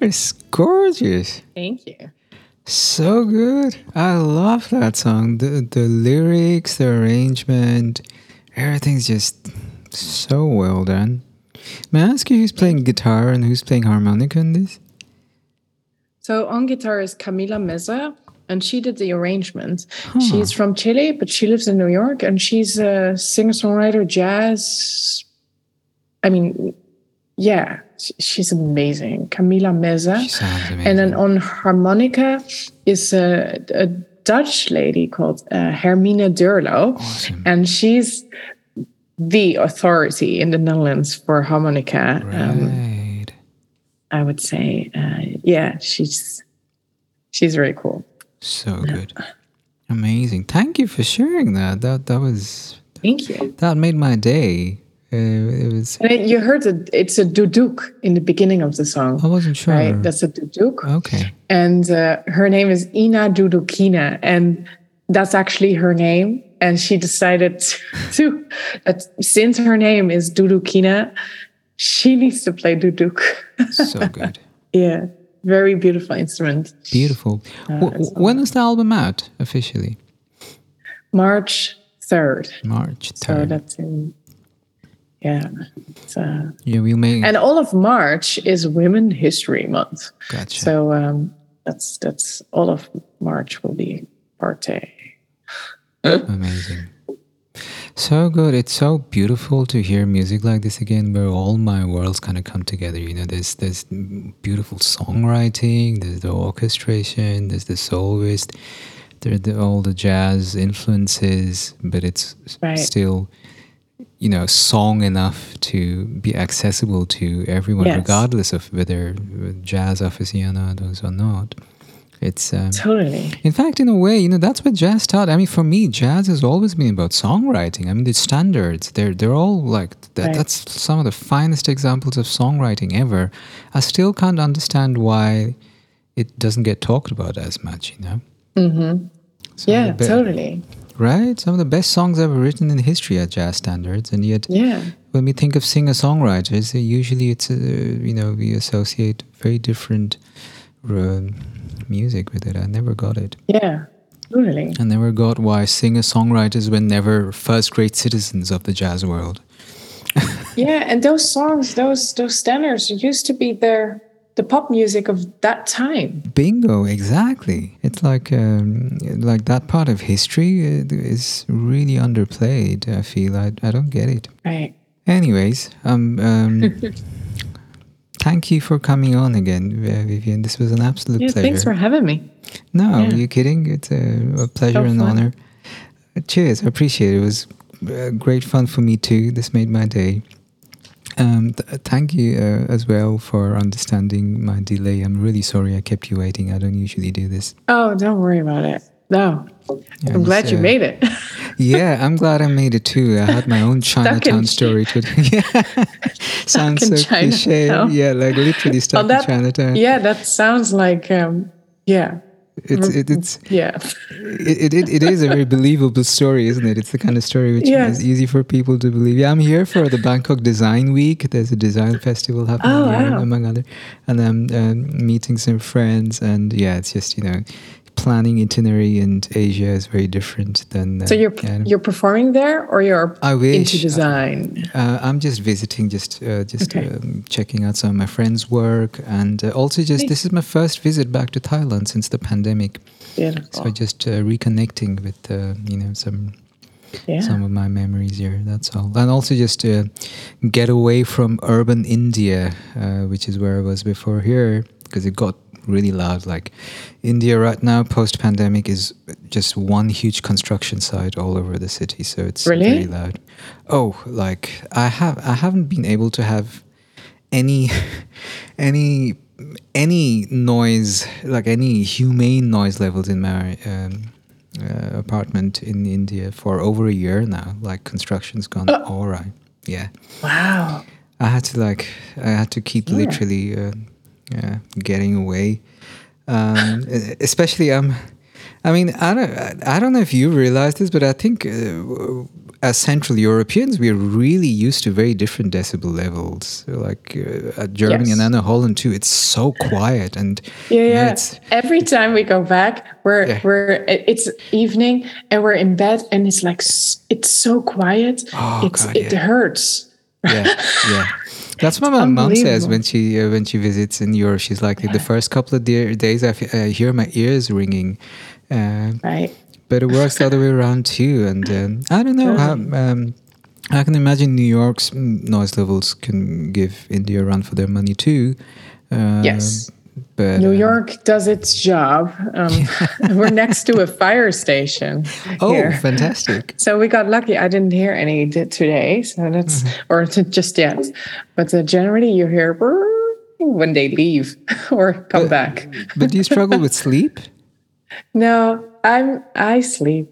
It's gorgeous. Thank you. So good. I love that song. The the lyrics, the arrangement, everything's just so well done. May I ask you who's playing guitar and who's playing harmonica in this? So on guitar is Camila Meza, and she did the arrangement. She's from Chile, but she lives in New York, and she's a singer-songwriter, jazz. I mean, yeah, she's amazing. Camila Meza. And then on harmonica is a, a Dutch lady called uh, Hermine Deurloo, Awesome. and she's the authority in the Netherlands for harmonica. Um, Right. I would say, uh, yeah, she's she's very cool. So good. Amazing. Thank you for sharing that. That that was Thank you. that made my day. Uh, it was And it- you heard it. It's a duduk in the beginning of the song, I wasn't sure. right? That's a duduk, okay. and uh, her name is Ina Dudukina, and that's actually her name. And she decided to that since her name is Dudukina, she needs to play duduk. So good. yeah, very beautiful instrument. Beautiful. W- w- when is the album out officially? March third. March 3rd. So 3rd. that's in, yeah. It's, uh, yeah, we'll make and all of March is Women History Month. gotcha. So um, that's that's all of March will be party. Amazing. So good. It's so beautiful to hear music like this again, where all my worlds kind of come together. You know, there's there's beautiful songwriting, there's the orchestration, there's the soloist, there are the, all the jazz influences, but it's Right. still, you know, song enough to be accessible to everyone, Yes. regardless of whether jazz aficionados or not. It's um, Totally. in fact, in a way, you know, that's what jazz taught. I mean, for me, jazz has always been about songwriting. I mean, the standards, they're they're all like that. Right. That's some of the finest examples of songwriting ever. I still can't understand why it doesn't get talked about as much. You know. Mm-hmm. Yeah, totally. Right. Some of the best songs ever written in history are jazz standards, and yet Yeah. when we think of singer-songwriters, uh, usually it's uh, you know we associate very different uh, music with it. I never got it. Yeah. Totally. I never got why singer songwriters were never first rate citizens of the jazz world. Yeah, and those songs, those those standards used to be their the pop music of that time. Bingo, exactly. It's like um, like that part of history is really underplayed. I feel I, I don't get it. Right. Anyways, um, um, thank you for coming on again, uh, Vivian. This was an absolute Yeah, pleasure. thanks for having me. No, Yeah. are you kidding? It's a, a pleasure So and fun. honor. Cheers. I appreciate it. It was uh, great fun for me too. This made my day. Um, th- thank you uh, as well for understanding my delay. I'm really sorry I kept you waiting. I don't usually do this. Oh, don't worry about it. No. Yeah, I'm glad you uh, made it. Yeah, I'm glad I made it too. I had my own Chinatown story to. yeah, sounds so cliche. Chinatown. Yeah, like literally stuck that, in Chinatown. yeah, that sounds like um yeah. It's it, it's Yeah. it, it, it is a very believable story, isn't it? It's the kind of story which Yes. is easy for people to believe. Yeah, I'm here for the Bangkok Design Week. There's a design festival happening Oh, here, among other, and I'm um, meeting some friends. And yeah, it's just you know, planning itinerary in Asia is very different than. Uh, So you're yeah. you're performing there, or you're I wish. into design? Uh, I'm just visiting, just uh, just Okay. um, checking out some of my friends' work, and uh, also just this is my first visit back to Thailand since the pandemic. Beautiful. So just uh, reconnecting with uh, you know some yeah. some of my memories here. That's all, and also just to get away from urban India, uh, which is where I was before here, because it got really loud. Like India right now, post pandemic, is just one huge construction site all over the city. So it's Really? loud. Oh, like I have I haven't been able to have any any any noise like any humane noise levels in my um, uh, apartment in India for over a year now. Like construction's gone all right. Yeah, Wow. I had to like I had to keep Yeah. literally uh, yeah, getting away. Um, especially um, I mean I don't I don't know if you realize this, but I think. Uh, as Central Europeans, we're really used to very different decibel levels. Like uh, at Germany Yes. and then Holland too, it's so quiet and Yeah, yeah. it's Every time we go back, we're Yeah. we're it's evening and we're in bed and it's like it's so quiet. Oh, it's God, it yeah. hurts. yeah, yeah. That's what my mom says when she uh, when she visits in Europe. She's like, the first couple of de- days, I, f- I hear my ears ringing, uh, Right. but it works the other way around too. And um, I don't know. How, um, I can imagine New York's noise levels can give India a run for their money too. Uh, Yes. But New uh, York does its job. Um, we're next to a fire station. Oh, here. fantastic! So we got lucky. I didn't hear any today, so that's Mm-hmm. or just yet. But uh, generally, you hear when they leave or come back. But do you struggle with sleep? No, I'm I sleep.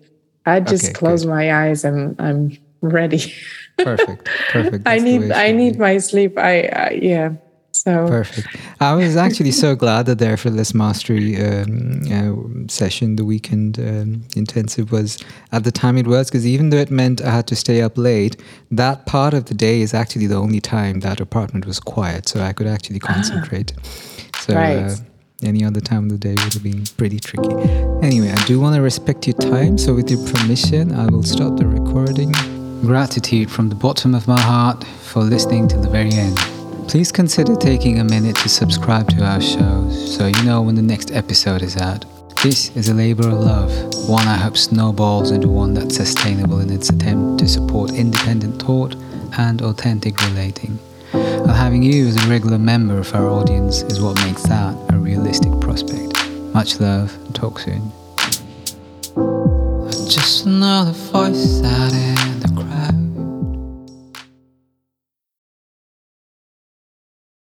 I just Okay, close good. my eyes and I'm ready. Perfect, perfect. I That's need I need be. my sleep. I, I yeah. So Perfect. I was actually so glad that the effortless mastery um, uh, session, the weekend um, intensive, was at the time it was because even though it meant I had to stay up late, that part of the day is actually the only time that apartment was quiet, so I could actually concentrate. So. Ah. Right. Uh, any other time of the day would have been pretty tricky. Anyway, I do want to respect your time, so with your permission, I will stop the recording. Gratitude from the bottom of my heart for listening to the very end. Please consider taking a minute to subscribe to our shows so you know when the next episode is out. This is a labor of love, one I hope snowballs into one that's sustainable in its attempt to support independent thought and authentic relating. And having you as a regular member of our audience is what makes that a realistic prospect. Much love talk soon. Just another voice that